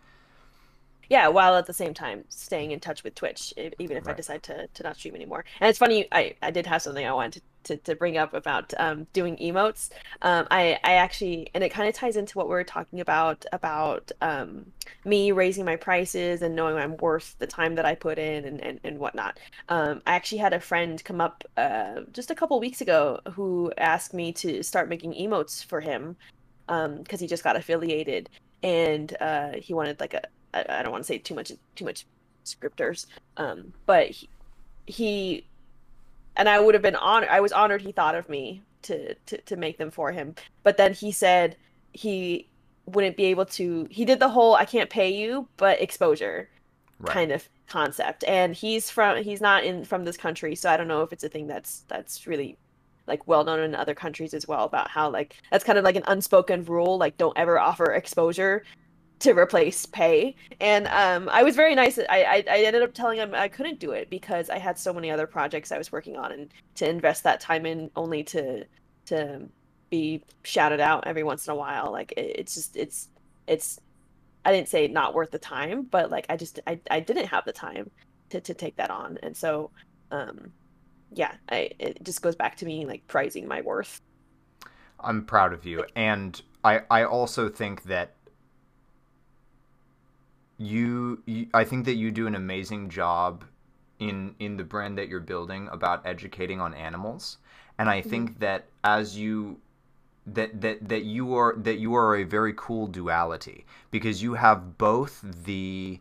Yeah while at the same time staying in touch with twitch even if i decide to, to not stream anymore. And it's funny i, I did have something i wanted to, to, to bring up about um, doing emotes. Um, I, I actually and it kind of ties into what we were talking about about um, me raising my prices and knowing i'm worth the time that i put in and, and, and whatnot. Um, i actually had a friend come up uh, just a couple weeks ago who asked me to start making emotes for him because he just got affiliated and uh, he wanted like a I, I don't want to say too much too much scripters um, but he, he and I would have been honored I was honored he thought of me to, to to make them for him. But then he said he wouldn't be able to he did the whole I can't pay you but exposure right. kind of concept. And he's from he's not in from this country so i don't know if it's a thing that's that's really like well known in other countries as well about how like that's kind of like an unspoken rule like don't ever offer exposure to replace pay and um i was very nice I, I i ended up telling him i couldn't do it because i had so many other projects i was working on and to invest that time in only to to be shouted out every once in a while like it, it's just it's it's I didn't say not worth the time, but like I just I, I didn't have the time to, to take that on. And so um yeah, I it just goes back to me like prizing my worth. I'm proud of you, and I I also think that you, you I think that you do an amazing job in in the brand that you're building about educating on animals and i think mm-hmm. that as you that that that you are that you are a very cool duality because you have both the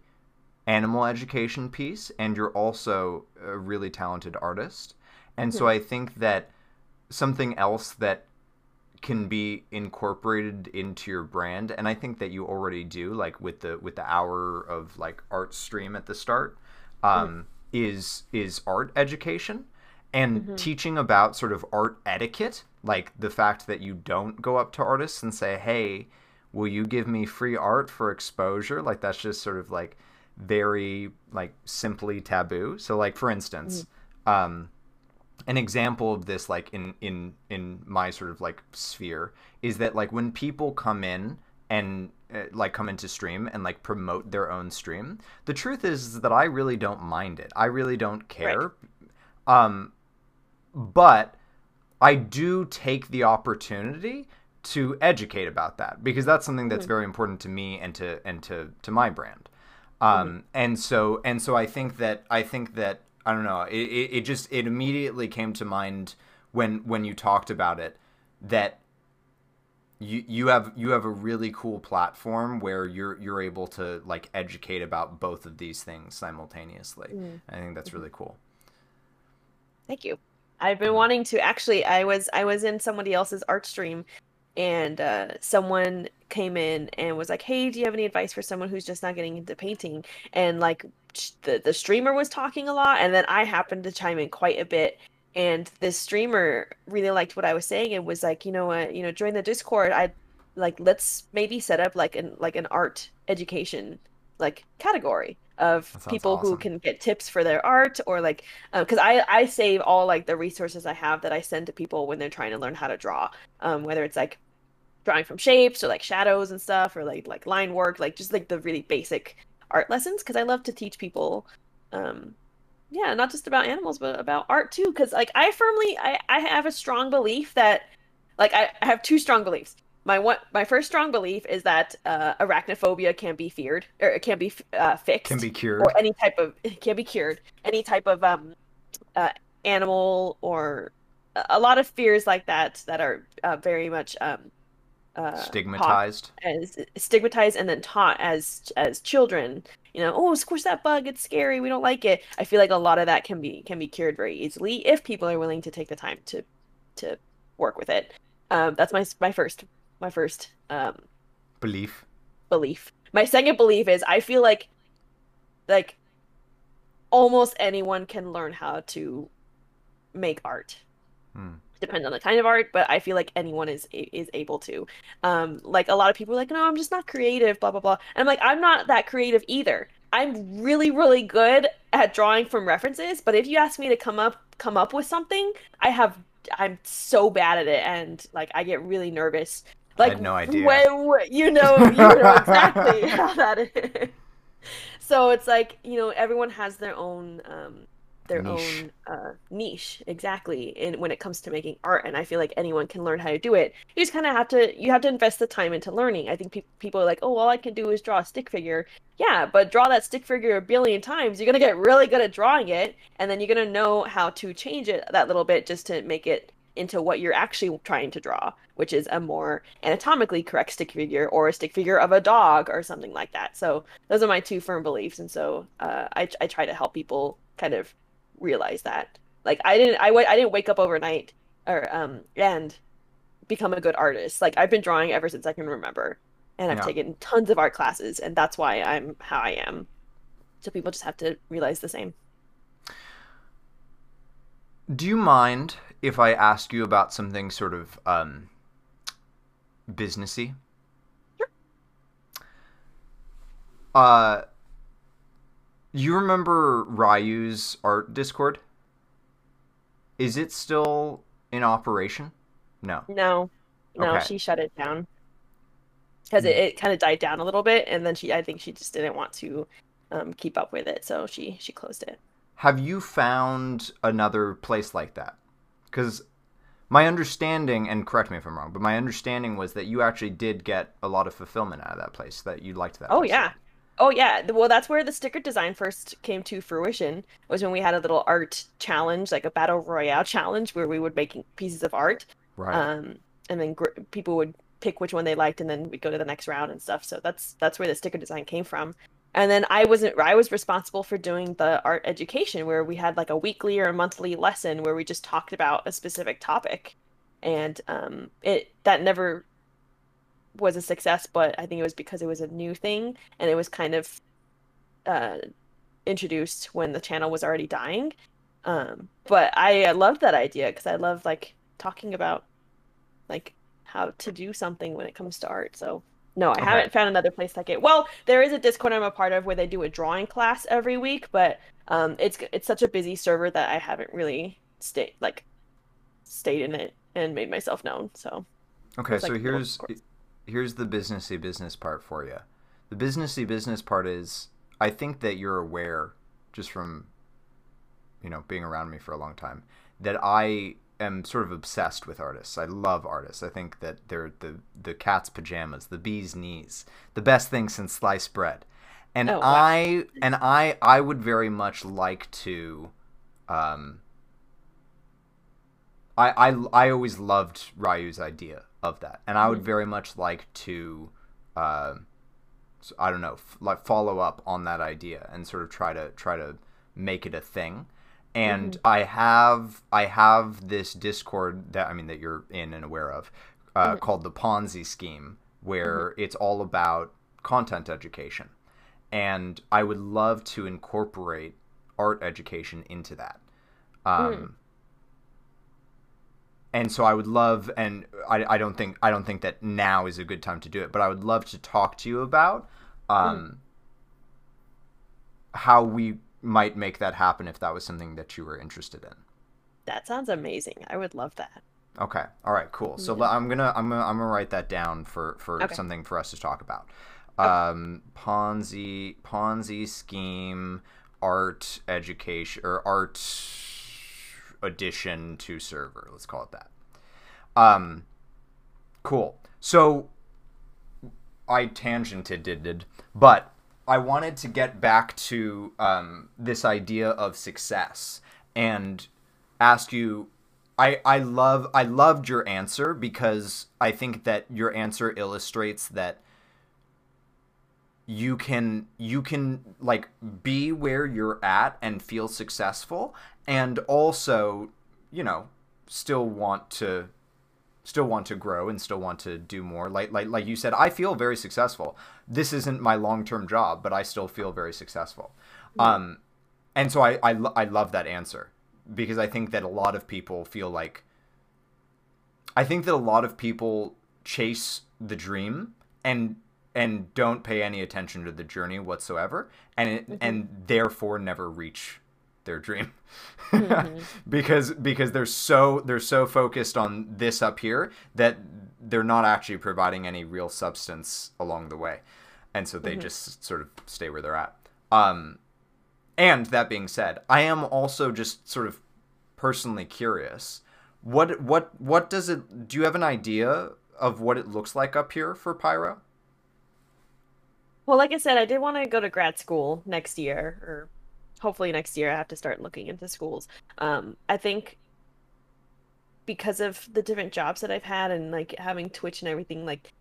animal education piece and you're also a really talented artist and mm-hmm. so i think that something else that can be incorporated into your brand and i think that you already do like with the with the hour of like art stream at the start um, mm-hmm. is is art education and mm-hmm. teaching about sort of art etiquette like the fact that you don't go up to artists and say hey will you give me free art for exposure like that's just sort of like very like simply taboo so like for instance mm-hmm. um an example of this like in in in my sort of like sphere is that like when people come in and uh, like come into stream and like promote their own stream the truth is that i really don't mind it i really don't care right. um but i do take the opportunity to educate about that because that's something that's mm-hmm. very important to me and to and to to my brand um mm-hmm. and so and so i think that i think that I don't know. It, it, it just it immediately came to mind when when you talked about it that you you have you have a really cool platform where you're you're able to like educate about both of these things simultaneously. Mm. I think that's really cool. Thank you. I've been wanting to actually I was I was in somebody else's art stream and uh, someone came in and was like, "Hey, do you have any advice for someone who's just not getting into painting?" And like the the streamer was talking a lot, and then I happened to chime in quite a bit. And this streamer really liked what I was saying and was like, you know what, you know, join the Discord. I like let's maybe set up like an like an art education like category of people awesome. who can get tips for their art or like because uh, I I save all like the resources I have that I send to people when they're trying to learn how to draw, um, whether it's like drawing from shapes or like shadows and stuff or like like line work, like just like the really basic art lessons because I love to teach people um yeah, not just about animals but about art too cuz like I firmly I I have a strong belief that like I, I have two strong beliefs. My one my first strong belief is that uh, arachnophobia can be feared or it can be uh, fixed. Can be cured. Or any type of it can be cured. Any type of um uh, animal or a lot of fears like that that are uh, very much um uh, stigmatized as stigmatized and then taught as as children you know oh squish that bug it's scary we don't like it i feel like a lot of that can be can be cured very easily if people are willing to take the time to to work with it um, that's my my first my first um, belief. Belief. My second belief is I feel like like almost anyone can learn how to make art. Hmm. Depends on the kind of art, but I feel like anyone is is able to. Um, like a lot of people are like, no, I'm just not creative, blah blah blah. And I'm like, I'm not that creative either. I'm really really good at drawing from references, but if you ask me to come up come up with something, I have I'm so bad at it and like I get really nervous like I had no idea. When, you know, you know exactly how that is. So it's like you know, everyone has their own um, their niche. own uh, niche exactly and when it comes to making art and i feel like anyone can learn how to do it you just kind of have to you have to invest the time into learning i think pe- people are like oh all i can do is draw a stick figure yeah but draw that stick figure a billion times you're going to get really good at drawing it and then you're going to know how to change it that little bit just to make it into what you're actually trying to draw, which is a more anatomically correct stick figure or a stick figure of a dog or something like that. So those are my two firm beliefs, and so uh, I I try to help people kind of realize that. Like I didn't I, I didn't wake up overnight or um and become a good artist. Like I've been drawing ever since I can remember, and I've yeah. taken tons of art classes, and that's why I'm how I am. So people just have to realize the same. Do you mind if I ask you about something sort of um, businessy? Sure. Uh, you remember Ryu's art Discord? Is it still in operation? No. No. No, okay. she shut it down. Because it, it kind of died down a little bit, and then she, I think she just didn't want to um, keep up with it, so she she closed it. Have you found another place like that? Because my understanding, and correct me if I'm wrong, but my understanding was that you actually did get a lot of fulfillment out of that place. That you liked that. Oh place. yeah, Oh yeah, well that's where the sticker design first came to fruition. Was when we had a little art challenge, like a battle royale challenge, where we would make pieces of art, Right. um, and then gr- people would pick which one they liked, and then we'd go to the next round and stuff. So that's that's where the sticker design came from. And then I wasn't I was responsible for doing the art education, where we had like a weekly or a monthly lesson where we just talked about a specific topic, and um, it that never was a success, but I think it was because it was a new thing and it was kind of uh, introduced when the channel was already dying. Um, but I, I loved that idea because I love like talking about like how to do something when it comes to art. So no, I Okay. haven't found another place like it. Well, there is a Discord I'm a part of where they do a drawing class every week, but um, it's it's such a busy server that I haven't really stayed like stayed in it and made myself known. So Okay, It's so like here's. Here's the businessy business part for you. The businessy business part is I think that you're aware just from you know being around me for a long time that I am sort of obsessed with artists. I love artists. I think that they're the the cat's pajamas, the bee's knees, the best thing since sliced bread. And Oh, wow. I and I I would very much like to um I, I, I always loved Ryu's idea of that, and I would Mhm. very much like to, uh, I don't know, f- like follow up on that idea and sort of try to try to make it a thing. And I have I have this Discord that I mean that you're in and aware of, uh, Mhm. called the Ponzi Scheme, where it's all about content education, and I would love to incorporate art education into that. Um, Mm. And so I would love, and I, I don't think I don't think that now is a good time to do it, but I would love to talk to you about um, how we might make that happen if that was something that you were interested in. that sounds amazing. I would love that. Okay. All right. Cool. So Yeah. I'm gonna I'm gonna I'm gonna write that down for for Okay. something for us to talk about. Um, Ponzi Ponzi scheme art education or art addition to server. Let's call it that. Um, cool. So I tangented, did, did, but I wanted to get back to um, this idea of success and ask you. I, I love I loved your answer because I think that your answer illustrates that you can you can like be where you're at and feel successful and also you know still want to still want to grow and still want to do more. Like like like you said I feel very successful. This isn't my long-term job but I still feel very successful. Um and so I I, lo- I love that answer because I think that a lot of people feel like I think that a lot of people chase the dream and and don't pay any attention to the journey whatsoever and it, and therefore never reach their dream. Mhm. because because they're so they're so focused on this up here that they're not actually providing any real substance along the way. And so they Mhm. just sort of stay where they're at. Um and that being said i am also just sort of personally curious what what what does it do you have an idea of what it looks like up here for pyro Well, like I said, I did want to go to grad school next year, or hopefully next year. I have to start looking into schools. Um, I think because of the different jobs that I've had and like having Twitch and everything, like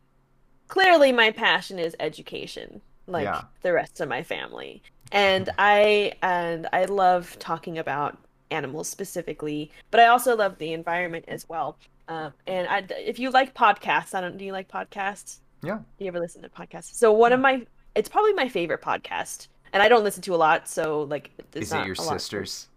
clearly my passion is education, like Yeah. the rest of my family. And I and I love talking about animals specifically, but I also love the environment as well. Um, and I, if you like podcasts, I don't. Do you like podcasts? yeah Do you ever listen to podcasts? So one of my, it's probably my favorite podcast, and I don't listen to a lot, so like, it's is it not your sisters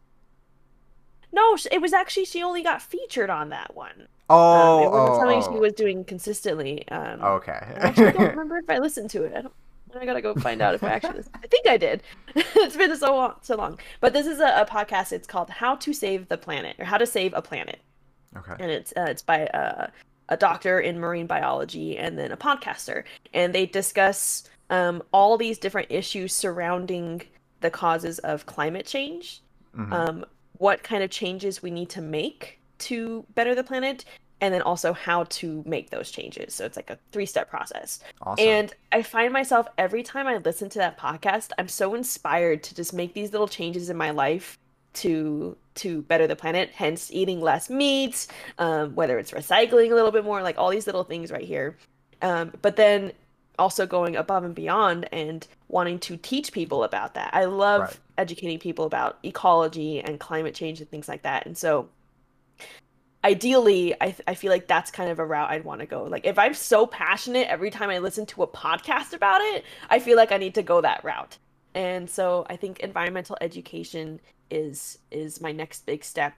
No, it was actually she only got featured on that one. oh um, it wasn't oh, something oh. she was doing consistently. Um, okay I actually don't remember if I listened to it. I don't. I gotta go find out if I actually. I think I did. it's been so long, so long. But this is a, a podcast. It's called "How to Save the Planet" or "How to Save a Planet." okay and it's uh, it's by uh, a doctor in marine biology and then a podcaster, and they discuss um, all these different issues surrounding the causes of climate change, Mhm. um, what kind of changes we need to make to better the planet, and then also how to make those changes. So it's like a three step process. Awesome. And I find myself every time I listen to that podcast, I'm so inspired to just make these little changes in my life to to better the planet. Hence, eating less meat, um, whether it's recycling a little bit more, like all these little things right here. Um, but then also going above and beyond and wanting to teach people about that. I love Right. educating people about ecology and climate change and things like that. And so ideally I, I feel like that's kind of a route i'd want to go like if i'm so passionate every time i listen to a podcast about it i feel like i need to go that route and so i think environmental education is is my next big step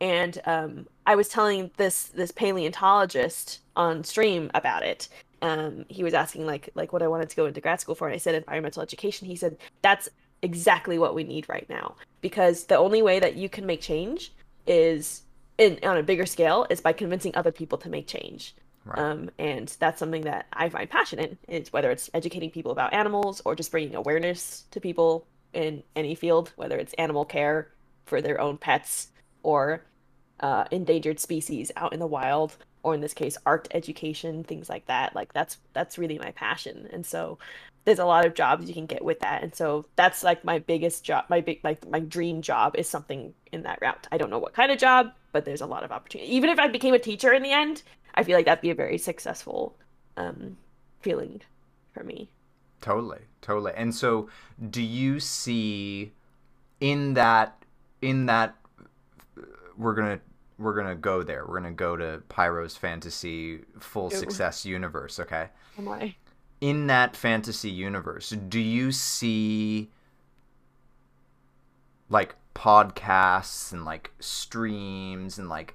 and um, i was telling this this paleontologist on stream about it um, he was asking like like what i wanted to go into grad school for and i said environmental education he said that's exactly what we need right now because the only way that you can make change is in on a bigger scale is by convincing other people to make change. Right. Um, and that's something that I find passionate in. It's whether it's educating people about animals or just bringing awareness to people in any field, whether it's animal care for their own pets or uh, endangered species out in the wild, or in this case, art education, things like that. Like that's that's really my passion. And so there's a lot of jobs you can get with that. And so that's like my biggest job, my big like my dream job is something in that route. I don't know what kind of job, but there's a lot of opportunity. Even if I became a teacher in the end, I feel like that'd be a very successful um, feeling for me. Totally, totally. And so, do you see in that in that we're gonna we're gonna go there. We're gonna go to Pyro's fantasy full Ooh. success universe. Okay. Oh Am I? In that fantasy universe, do you see like podcasts and like streams and like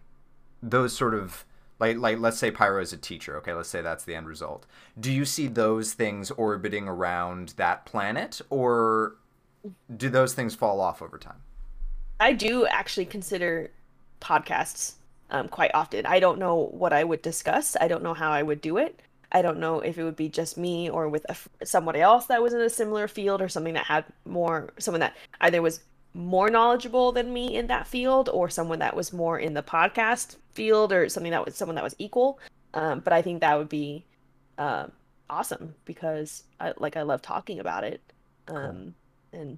those sort of like like let's say Pyro is a teacher, okay? Let's say that's the end result. Do you see those things orbiting around that planet or do those things fall off over time? I do actually consider podcasts um, quite often. I don't know what I would discuss. I don't know how I would do it. I don't know if it would be just me or with a, somebody else that was in a similar field or something that had more, someone that either was more knowledgeable than me in that field or someone that was more in the podcast field or something that was someone that was equal. Um, but I think that would be uh, awesome because I like I love talking about it. Um, and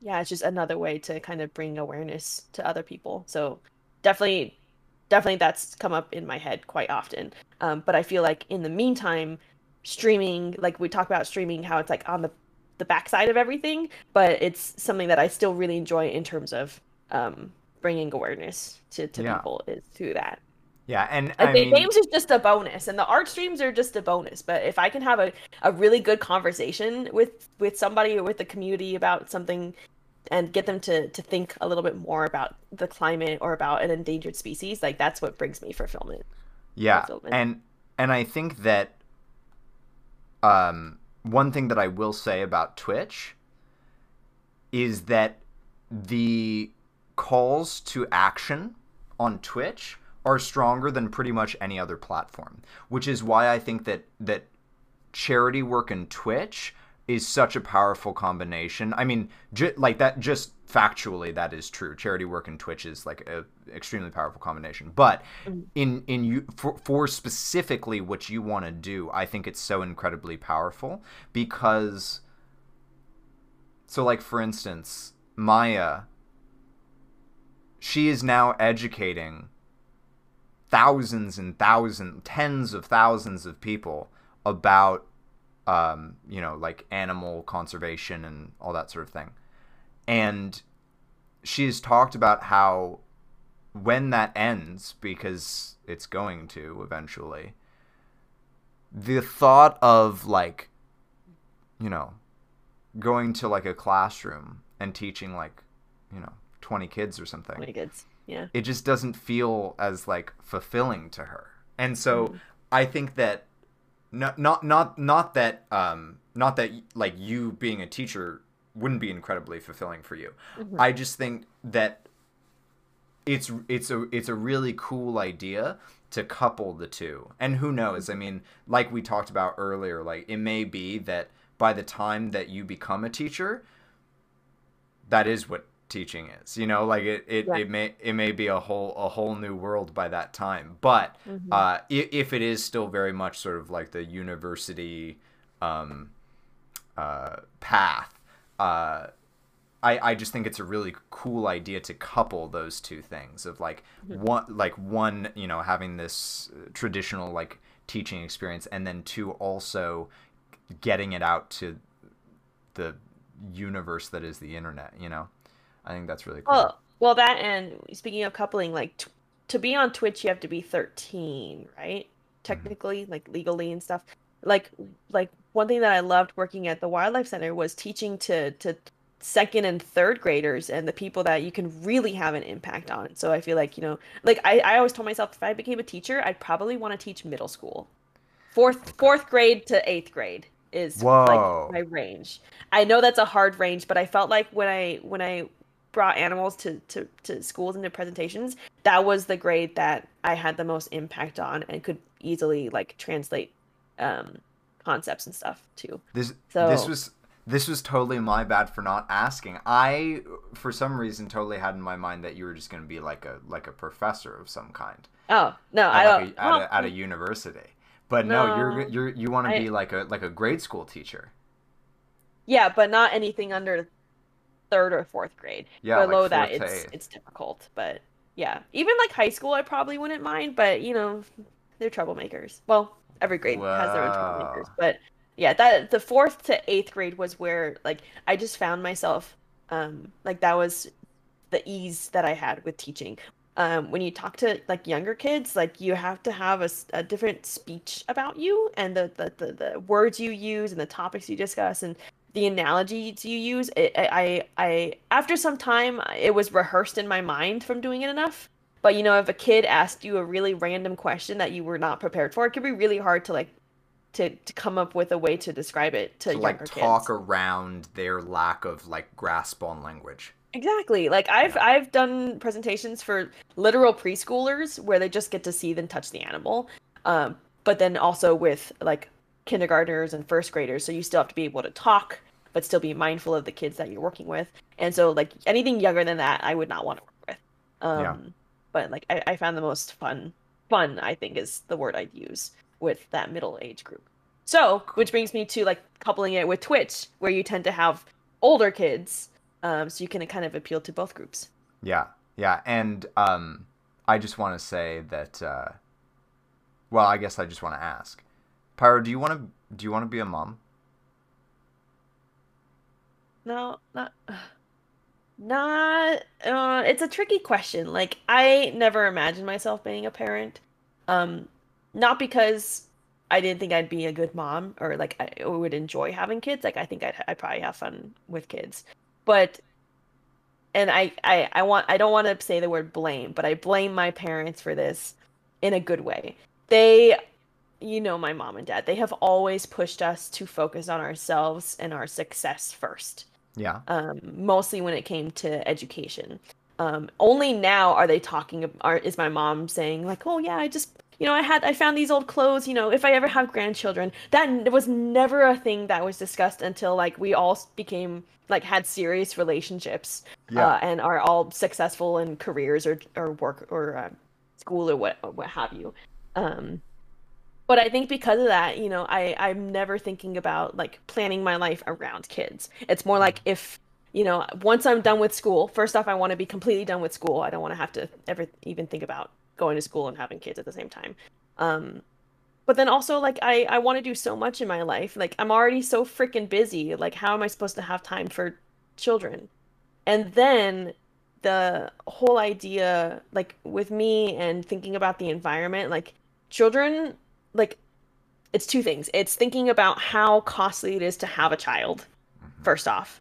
yeah, it's just another way to kind of bring awareness to other people. So definitely, definitely that's come up in my head quite often. Um, but I feel like in the meantime, streaming, like we talk about streaming, how it's like on the the backside of everything, but it's something that I still really enjoy in terms of um, bringing awareness to, to Yeah. people is through that. Yeah, and Like I the mean, games is just a bonus, and the art streams are just a bonus. But if I can have a, a really good conversation with with somebody or with the community about something, and get them to to think a little bit more about the climate or about an endangered species, like that's what brings me fulfillment. yeah, fulfillment. and and I think that um one thing that I will say about Twitch is that the calls to action on Twitch are stronger than pretty much any other platform, which is why I think that that charity work and Twitch is such a powerful combination. I mean, ju- like that just factually that is true. Charity work and Twitch is like a extremely powerful combination. But mm. in in you for, for specifically what you want to do, I think it's so incredibly powerful because so like for instance, Maya she is now educating thousands and thousands, tens of thousands of people about, um, you know, like animal conservation and all that sort of thing. And she has talked about how when that ends, because it's going to eventually, the thought of like, you know, going to like a classroom and teaching like, you know, 20 kids or something Really good. Yeah. it just doesn't feel as like fulfilling to her and so i think that not not not not that um not that like you being a teacher wouldn't be incredibly fulfilling for you. Mhm. i just think that it's it's a it's a really cool idea to couple the two. And who knows? I mean like we talked about earlier like it may be that by the time that you become a teacher that is what teaching is. You know, like it it, Yeah. it may it may be a whole a whole new world by that time. But Mhm. uh, if, if it is still very much sort of like the university um, uh, path, uh, I, I just think it's a really cool idea to couple those two things of like Mm-hmm. one like one you know having this traditional like teaching experience and then two also getting it out to the universe that is the internet you know i think that's really cool Well, well, that and speaking of coupling, like t- to be on Twitch, you have to be 13, right? Mm-hmm. Technically, like legally and stuff. Like, like one thing that I loved working at the Wildlife Center was teaching to to second and third graders and the people that you can really have an impact on. So I feel like you know, like I I always told myself if I became a teacher, I'd probably want to teach middle school, fourth fourth grade to eighth grade is Whoa. like my range. I know that's a hard range, but I felt like when I when I brought animals to, to, to schools and to presentations, that was the grade that I had the most impact on and could easily like translate um, concepts and stuff to. This So- this was this was totally my bad for not asking. I for some reason totally had in my mind that you were just going to be like a like a professor of some kind Oh no, I at, don't. like a, at, well, a, at a university. But no, you're you're you want to be like a like a grade school teacher. yeah, but not anything under third or fourth grade. Yeah, like Below that, fourth it's it's difficult. But yeah, even like high school, I probably wouldn't mind. But you know, they're troublemakers. Well, every grade has their own troublemakers. But yeah, that the fourth to eighth grade was where like I just found myself um like that was the ease that I had with teaching. Um, when you talk to like younger kids, like you have to have a different speech about you and the, the, the, the words you use and the topics you discuss and the analogies you use. It, I, I, I, after some time, it was rehearsed in my mind from doing it enough. But you know, if a kid asked you a really random question that you were not prepared for, it could be really hard to like to, to come up with a way to describe it to, To like talk kids. around their lack of like grasp on language. Exactly. Like I've Yeah. I've done presentations for literal preschoolers where they just get to see and touch the animal. Um, but then also with like kindergartners and first graders, so you still have to be able to talk but still be mindful of the kids that you're working with. And so like anything younger than that, I would not want to work with. Um, Yeah. but like I, I found the most fun fun, I think is the word I'd use with that middle age group. So, which brings me to like coupling it with Twitch, where you tend to have older kids um, so you can kind of appeal to both groups. Yeah, yeah, and um, I just want to say that. Uh, well, I guess I just want to ask, Pyro, do you want to do you want to be a mom? No, not not uh it's a tricky question. Like I never imagined myself being a parent. Um not because I didn't think I'd be a good mom or like I would enjoy having kids. Like I think I'd I'd probably have fun with kids. But and I I I want I don't want to say the word blame, but I blame my parents for this in a good way. They you know my mom and dad. They have always pushed us to focus on ourselves and our success first Yeah, um, mostly when it came to education. Um, only now are they talking. Are is my mom saying like, "Oh yeah, I just you know I had I found these old clothes. You know, if I ever have grandchildren, that was never a thing that was discussed until like we all became like had serious relationships yeah, uh, and are all successful in careers or or work or uh, school or what what have you. Um, but I think because of that, you know, I I'm never thinking about like planning my life around kids. It's more like if you know, once I'm done with school, first off, I want to be completely done with school. I don't want to have to ever even think about going to school and having kids at the same time. Um, but then also like I I want to do so much in my life. Like I'm already so freaking busy. Like how am I supposed to have time for children? And then the whole idea like with me and thinking about the environment, like children like it's two things. It's thinking about how costly it is to have a child Mhm. first off.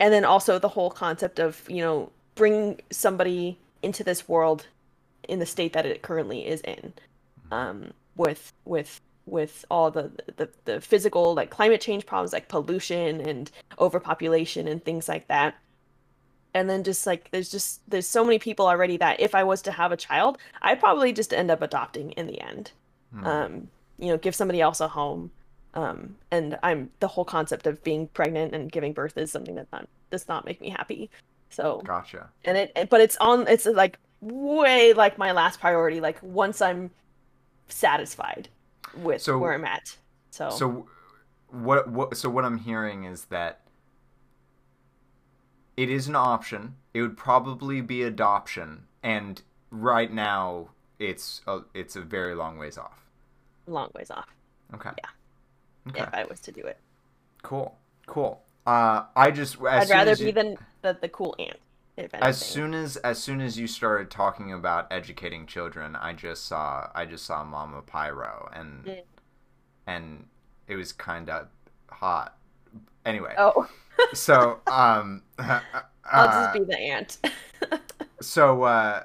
And then also the whole concept of, you know, bringing somebody into this world in the state that it currently is in. Um, with with with all the, the the physical like climate change problems like pollution and overpopulation and things like that. And then just like there's just there's so many people already that if I was to have a child, I'd probably just end up adopting in the end Hmm. um, you know, give somebody else a home. Um, and I'm the whole concept of being pregnant and giving birth is something that not, does not make me happy. So Gotcha. and it but it's on it's like way like my last priority like once i'm satisfied with So- where i'm at so, So what what so what I'm hearing is that it is an option. It would probably be adoption and right now it's a, it's a very long ways off. long ways off Okay. Yeah. Okay. if i was to do it Cool. Cool. Uh I just as i'd rather be you- the, the the cool aunt as soon as as soon as you started talking about educating children, I just saw I just saw Mama Pyro and Mm. and it was kind of hot. Anyway, oh so um i'll uh, just be the aunt so uh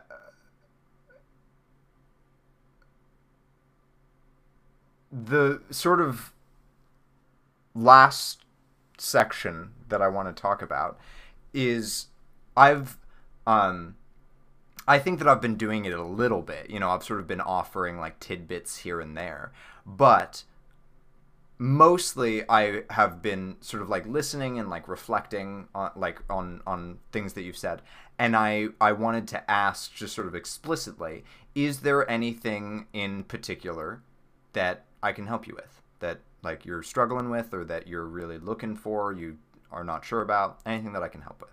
the sort of last section that I want to talk about is I've um I think that I've been doing it a little bit. You know, I've sort of been offering like tidbits here and there, but mostly I have been sort of like listening and like reflecting on like on on things that you've said. And I I wanted to ask just sort of explicitly, is there anything in particular that I can help you with that like you're struggling with or that you're really looking for, you are not sure about, anything that I can help with?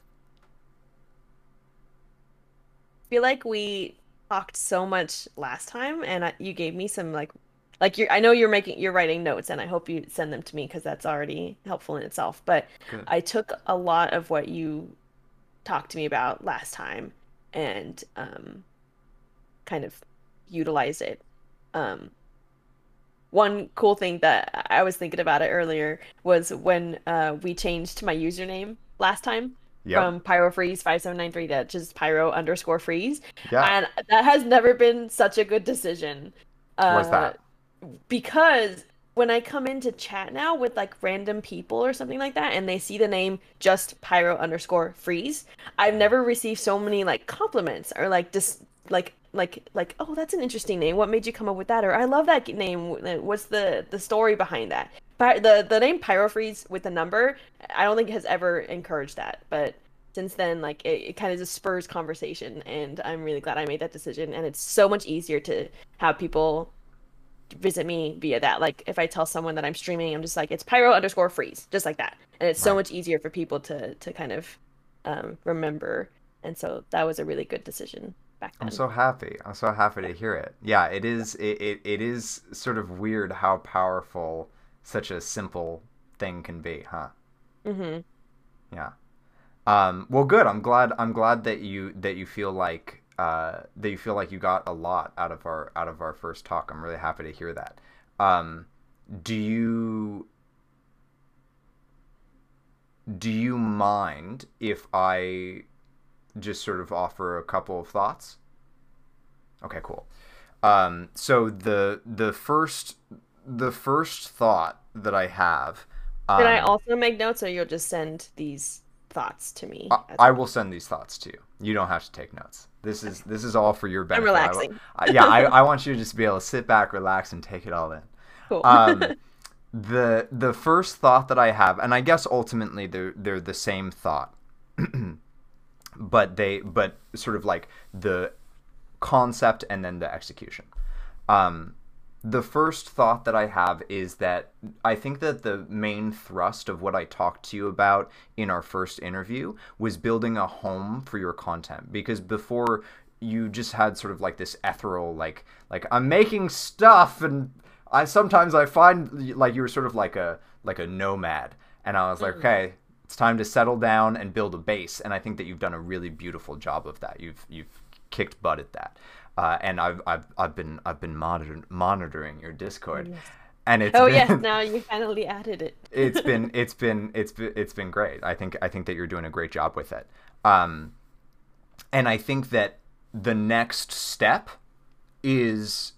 I feel like we talked so much last time and I, you gave me some like like you're I know you're making you're writing notes and I hope you send them to me because that's already helpful in itself but Good. I took a lot of what you talked to me about last time and um kind of utilized it um one cool thing that I was thinking about it earlier was when uh we changed my username last time Yep. from pyro freeze 5793 to just pyro underscore freeze yeah. and that has never been such a good decision What's uh, that? because when i come into chat now with like random people or something like that and they see the name just pyro underscore freeze i've never received so many like compliments or like just like like like oh that's an interesting name. What made you come up with that? Or i love that name. What's the the story behind that? Py- the the name pyro freeze with the number i don't think has ever encouraged that. But since then like it, it kind of just spurs conversation and i'm really glad i made that decision. And it's so much easier to have people visit me via that. Like if i tell someone that i'm streaming i'm just like it's pyro underscore freeze just like that. And it's so much easier for people to to kind of um, remember. And so that was a really good decision back then I'm so happy. I'm so happy to hear it. Yeah, it is. It, it, it is sort of weird how powerful such a simple thing can be, huh? Mm-hmm. Yeah. Um, well, good. I'm glad. I'm glad that you that you feel like uh, that you feel like you got a lot out of our out of our first talk. I'm really happy to hear that. Um, do you do you mind if I just sort of offer a couple of thoughts? Okay, cool. Um, so the the first the first thought that I have. Can I um, also make notes, or you'll just send these thoughts to me? I, I will send these thoughts to you. You don't have to take notes. This is this is all for your benefit. I'm relaxing. I- yeah, I, I want you to just be able to sit back, relax, and take it all in. Cool. Um, the the first thought that I have, and I guess ultimately they're they're the same thought, but they but sort of like the concept and then the execution. Um, the first thought that I have is that I think that the main thrust of what I talked to you about in our first interview was building a home for your content. Because before you just had sort of like this ethereal like like I'm making stuff and I sometimes I find like you were sort of like a like a nomad. And I was like okay it's time to settle down and build a base and I think that you've done a really beautiful job of that you've you've kicked butt at that uh, and I've, I've I've been I've been monitor- monitoring your Discord and it's oh been, yes, now you finally added it. it's been it's been it's been it's been great. I think I think that you're doing a great job with it. Um, and I think that the next step is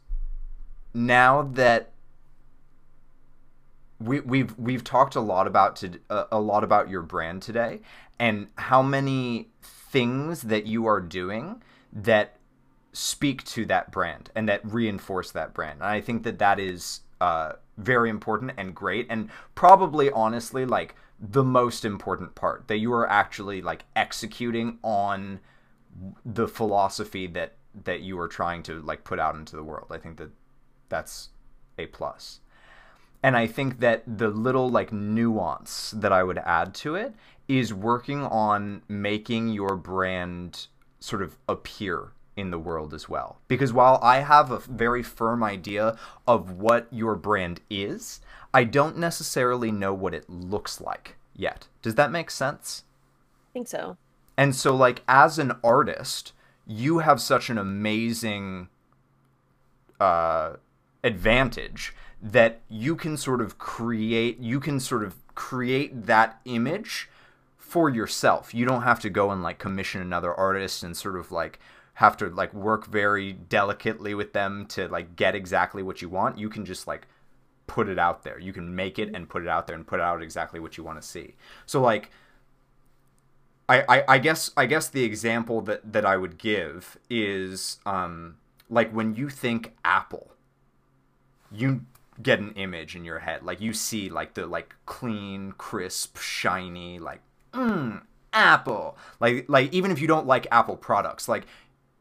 now that we we've we've talked a lot about to uh, a lot about your brand today and how many things that you are doing that speak to that brand and that reinforce that brand. And I think that that is uh, very important and great, and probably honestly like the most important part that you are actually like executing on the philosophy that that you are trying to like put out into the world. I think that that's a plus. And I think that the little like nuance that I would add to it is working on making your brand sort of appear in the world as well. Because while I have a very firm idea of what your brand is, I don't necessarily know what it looks like yet. Does that make sense? I think so. And so, like, as an artist, you have such an amazing uh, advantage that you can sort of create, you can sort of create that image for yourself. You don't have to go and like commission another artist and sort of like have to like work very delicately with them to like get exactly what you want. You can just like put it out there. You can make it and put it out there and put out exactly what you want to see. So like I, I, I guess I guess the example that, that I would give is um, like when you think Apple, you get an image in your head. Like you see like the like clean, crisp, shiny, like mm, Apple. Like like even if you don't like Apple products, like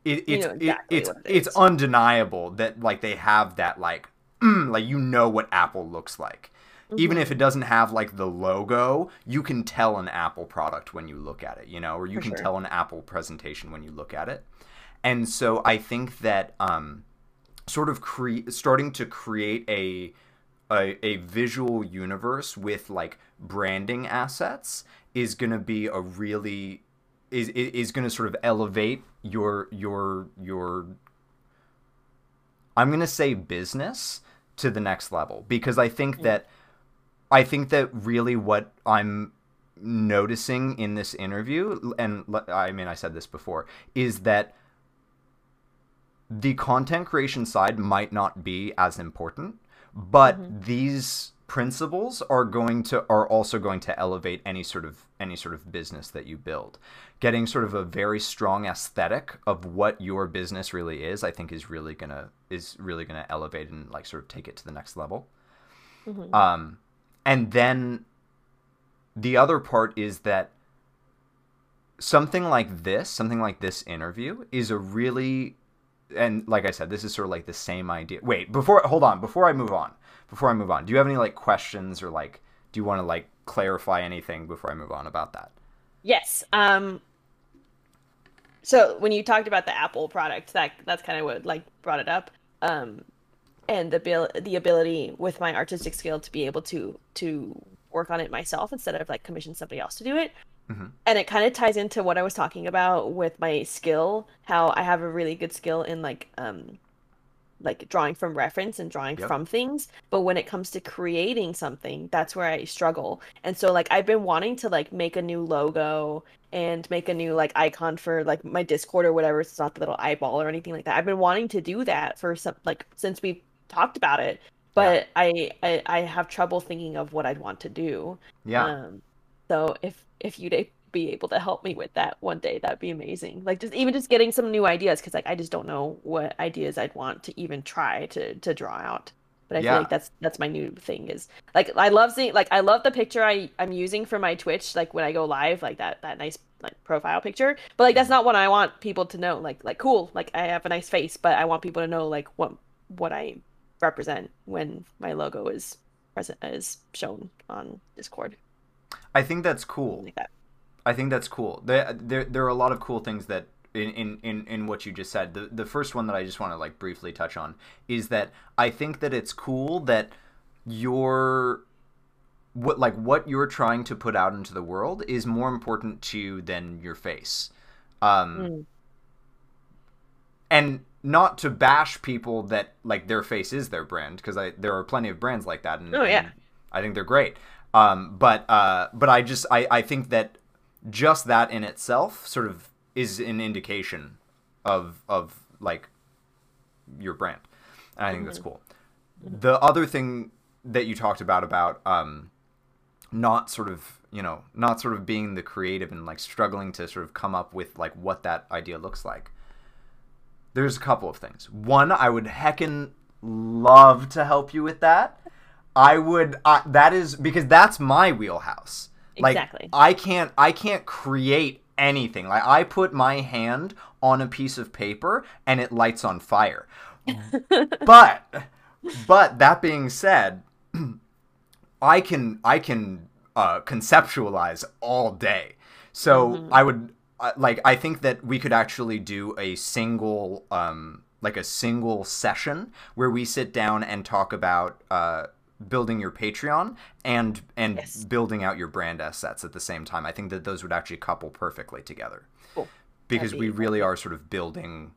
it, it's exactly it, it's it it's undeniable that like they have that like mm, like you know what Apple looks like. Mm-hmm. Even if it doesn't have like the logo, you can tell an Apple product when you look at it, you know, or you For can sure. tell an Apple presentation when you look at it. And so I think that um, sort of cre- starting to create a, a a visual universe with like branding assets is going to be a really is is going to sort of elevate your your your I'm going to say business to the next level. Because I think that I think that really what I'm noticing in this interview and I mean I said this before is that the content creation side might not be as important but mm-hmm. these principles are going to are also going to elevate any sort of any sort of business that you build getting sort of a very strong aesthetic of what your business really is i think is really gonna is really gonna elevate and like sort of take it to the next level mm-hmm. um and then the other part is that something like this something like this interview is a really and like i said this is sort of like the same idea wait before hold on before i move on before I move on, do you have any like questions or like do you want to like clarify anything before I move on about that? Yes. Um so when you talked about the Apple product, that that's kind of what like brought it up. Um and the bil- the ability with my artistic skill to be able to to work on it myself instead of like commission somebody else to do it. Mm-hmm. And it kind of ties into what I was talking about with my skill, how I have a really good skill in like um like drawing from reference and drawing yep. from things. But when it comes to creating something that's where i struggle. And so like i've been wanting to like make a new logo and make a new like icon for like my discord or whatever. It's not the little eyeball or anything like that. I've been wanting to do that for some like since we talked about it. But yeah. I, I i have trouble thinking of what i'd want to do. Yeah. Um, so if if you'd be able to help me with that one day that'd be amazing. Like just even just getting some new ideas because like i just don't know what ideas i'd want to even try to to draw out. But i yeah. feel like that's that's my new thing is like i love seeing like i love the picture i i'm using for my twitch like when i go live like that that nice like profile picture. But like that's not what i want people to know. Like like cool like i have a nice face but i want people to know like what what i represent when my logo is present is shown on discord i think that's cool like that. I think that's cool. There, there, there are a lot of cool things that in, in, in, what you just said. The, the first one that I just want to like briefly touch on is that I think that it's cool that your what like what you're trying to put out into the world is more important to you than your face. Um, mm. and not to bash people that like their face is their brand because I there are plenty of brands like that and, oh, yeah. and I think they're great. Um, but uh, but I just I, I think that just that in itself sort of is an indication of of like your brand. And I think mm-hmm. that's cool. The other thing that you talked about about um not sort of you know not sort of being the creative and like struggling to sort of come up with like what that idea looks like there's a couple of things one i would heckin love to help you with that. I would. Uh, that is because that's my wheelhouse. Like, Exactly. I can't. I can't create anything. Like I put my hand on a piece of paper and it lights on fire. but, but that being said, I can. I can uh, conceptualize all day. So I would uh, like. I think that we could actually do a single. Um, like a single session where we sit down and talk about uh, building your Patreon and and Yes. building out your brand assets at the same time. I think that those would actually couple perfectly together Cool. because That'd we be really are sort of building.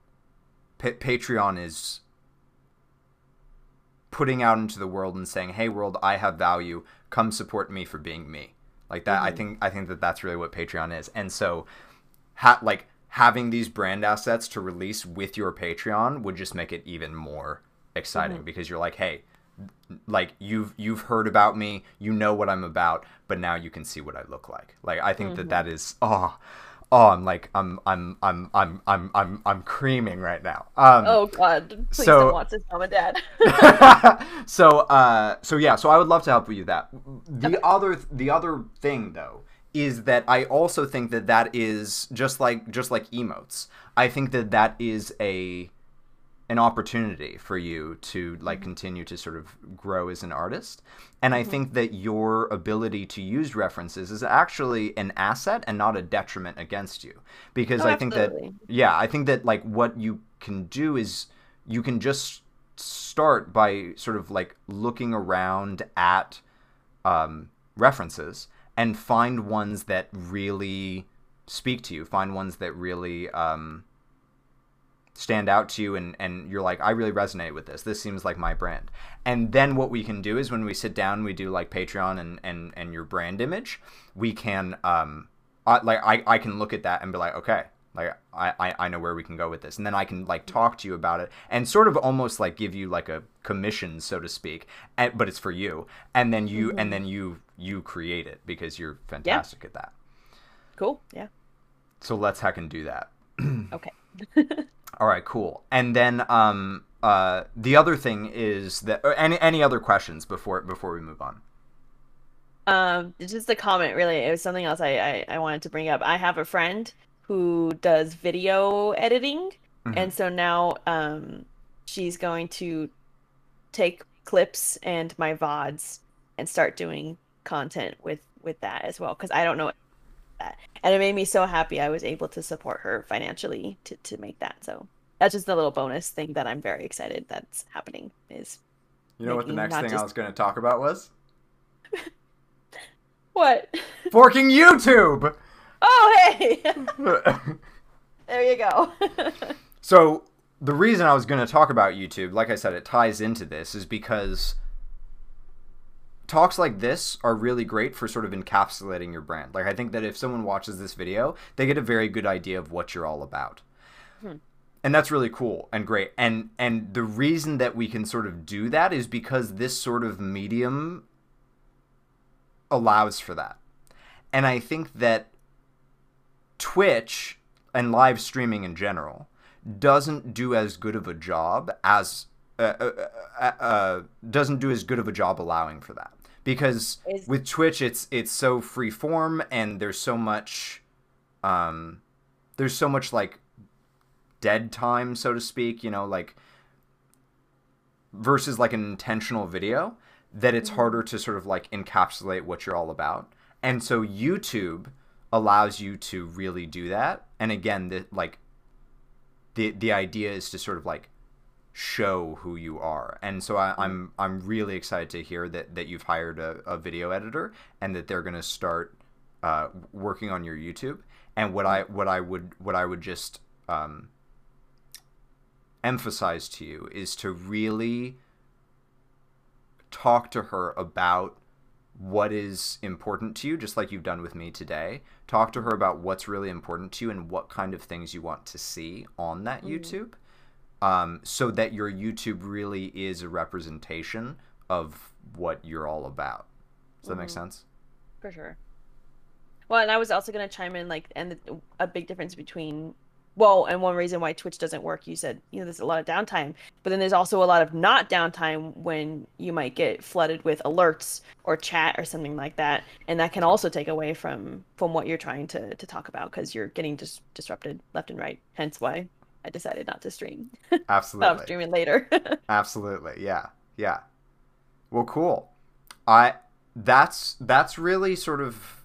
Pa- Patreon is putting out into the world and saying, "Hey, world, I have value. Come support me for being me." Like that. I mm-hmm. think I think that that's really what Patreon is, and so, ha- like having these brand assets to release with your Patreon would just make it even more exciting mm-hmm. because you're like, "Hey." Like you've you've heard about me you know what i'm about but now you can see what i look like. Like i think that that is oh oh i'm like i'm i'm i'm i'm i'm i'm, I'm creaming right now. Um Oh God! Please So- don't watch this, mom and dad. so uh so yeah so i would love to help you with that. The other the other thing though is that i also think that that is just like just like emotes. I think that that is a an opportunity for you to like continue to sort of grow as an artist. And i think that your ability to use references is actually an asset and not a detriment against you. Because Oh, i think that yeah i think that like what you can do is you can just start by sort of like looking around at um, references and find ones that really speak to you find ones that really um, stand out to you and, and you're like i really resonate with this. This seems like my brand. And then what we can do is when we sit down we do like patreon and and, and your brand image we can um I, like I, I can look at that and be like okay like I, I i know where we can go with this. And then i can like talk to you about it and sort of almost like give you like a commission so to speak and, but it's for you. And then you and then you you create it because you're fantastic at that. Cool. Yeah. so let's hack and do that. Okay. All right, cool. And then um uh the other thing is that any any other questions before before we move on? Um, just a comment, really. It was something else I, I, I wanted to bring up. I have a friend who does video editing, Mhm. and so now um, she's going to take clips and my VODs and start doing content with with that as well. Because I don't know that, and it made me so happy I was able to support her financially to to make that. So that's just a little bonus thing that I'm very excited that's happening. Is You know what the next thing I was going to talk about was what? forking YouTube. Oh hey, there you go. so the reason I was going to talk about YouTube, like I said, it ties into this, is because talks like this are really great for sort of encapsulating your brand. Like I think that if someone watches this video, they get a very good idea of what you're all about. Hmm. And that's really cool and great. And and the reason that we can sort of do that is because this sort of medium allows for that. And I think that Twitch and live streaming in general doesn't do as good of a job as uh, uh, uh, uh, doesn't do as good of a job allowing for that. Because Is- with Twitch it's it's so free form and there's so much um there's so much like dead time so to speak you know like versus like an intentional video that it's harder to sort of like encapsulate what you're all about. And so YouTube allows you to really do that. And again the like the the idea is to sort of like show who you are. And so I, i'm i'm really excited to hear that that you've hired a, a video editor and that they're going to start uh, working on your youtube. And what i what i would what i would just um, emphasize to you is to really talk to her about what is important to you, just like you've done with me today. Talk to her about what's really important to you and what kind of things you want to see on that YouTube, um, so that your YouTube really is a representation of what you're all about. Does that make sense? For sure. Well, and I was also going to chime in, like, and the, a big difference between well, and one reason why Twitch doesn't work, you said, you know, there's a lot of downtime, but then there's also a lot of not downtime when you might get flooded with alerts or chat or something like that, and that can also take away from from what you're trying to to talk about because you're getting just disrupted left and right. Hence why I decided not to stream. Absolutely. I'm streaming later. Absolutely. Yeah. Yeah. Well, cool. I that's that's really sort of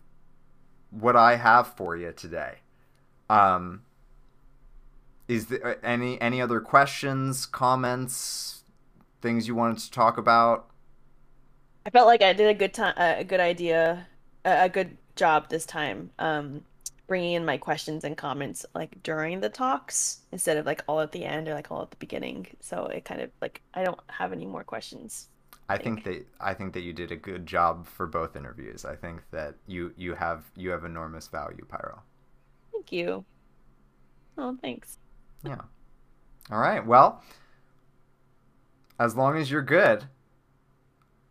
what I have for you today. Um is there uh, any any other questions, comments, things you wanted to talk about? I felt like I did a good time, a good idea, a good job this time. Um, bringing in my questions and comments like during the talks instead of like all at the end or like all at the beginning. So it kind of like I don't have any more questions. I think. think that I think that you did a good job for both interviews. I think that you you have you have enormous value, Pyro. Thank you. Oh, thanks. Yeah. All right. Well, as long as you're good,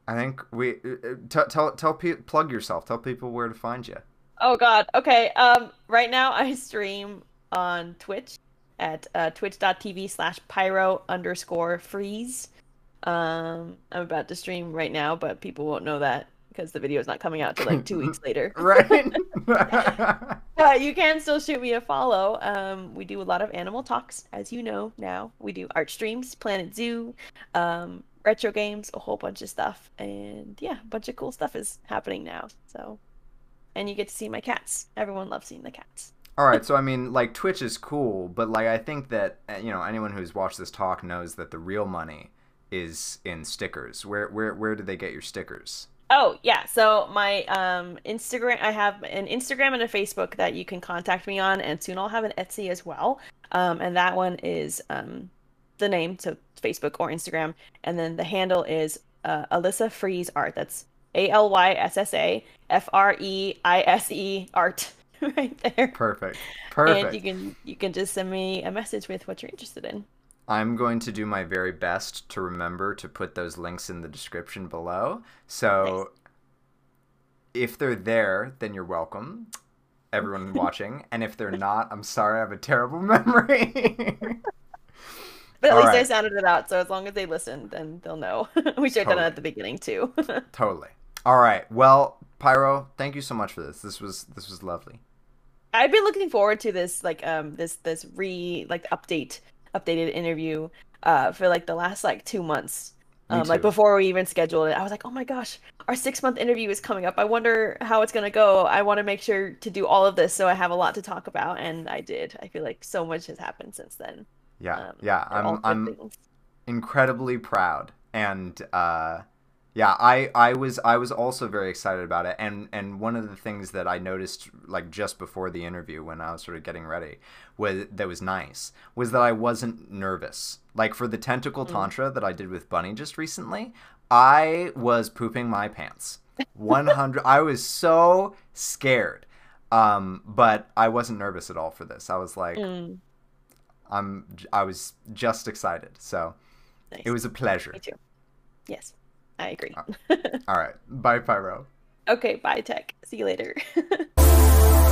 I think we uh, uh, t- tell tell pe- plug yourself. Tell people where to find you. Oh God. Okay. Um. Right now, I stream on Twitch at uh, twitch.tv slash pyro underscore freeze. Um, I'm about to stream right now, but people won't know that because the video is not coming out till like two weeks later. right. uh, you can still shoot me a follow. Um, we do a lot of animal talks, as you know now. We do art streams, Planet Zoo, um, retro games, a whole bunch of stuff, and yeah, a bunch of cool stuff is happening now. So, and you get to see my cats. Everyone loves seeing the cats. All right, so I mean, like Twitch is cool, but like I think that uh, you know anyone who's watched this talk knows that the real money is in stickers. Where where where do they get your stickers? Oh yeah, so my um Instagram I have an Instagram and a Facebook that you can contact me on, and soon I'll have an Etsy as well. Um, and that one is um the name, so Facebook or Instagram, and then the handle is uh, Alyssa Freise Art. That's A L Y S S A F R E I S E Art. right there. Perfect. Perfect. And you can you can just send me a message with what you're interested in. I'm going to do my very best to remember to put those links in the description below. So nice. if they're there, then you're welcome, everyone watching. And if they're not, I'm sorry, I have a terrible memory. But at All least right. I sounded it out, so as long as they listen, then they'll know. we should have done it at the beginning too. totally. All right. Well, Pyro, thank you so much for this. This was this was lovely. I've been looking forward to this like um this this re like update updated interview uh, for like the last like two months. Um, like before we even scheduled it, I was like, "Oh my gosh, our six month interview is coming up. I wonder how it's gonna go. I want to make sure to do all of this, so I have a lot to talk about." And I did. I feel like so much has happened since then. Yeah, um, yeah. I'm I'm incredibly proud, and uh, yeah i i was i was also very excited about it. And and one of the things that i noticed like just before the interview when i was sort of getting ready was that was nice was that i wasn't nervous. Like for the tentacle mm. tantra that i did with bunny just recently i was pooping my pants. 100 i was so scared. Um but i wasn't nervous at all for this. I was like mm. i'm i was just excited. So nice. it was a pleasure. Me too. Yes I agree. Uh, all right. Bye, Pyro. Okay, bye, Tech. See you later.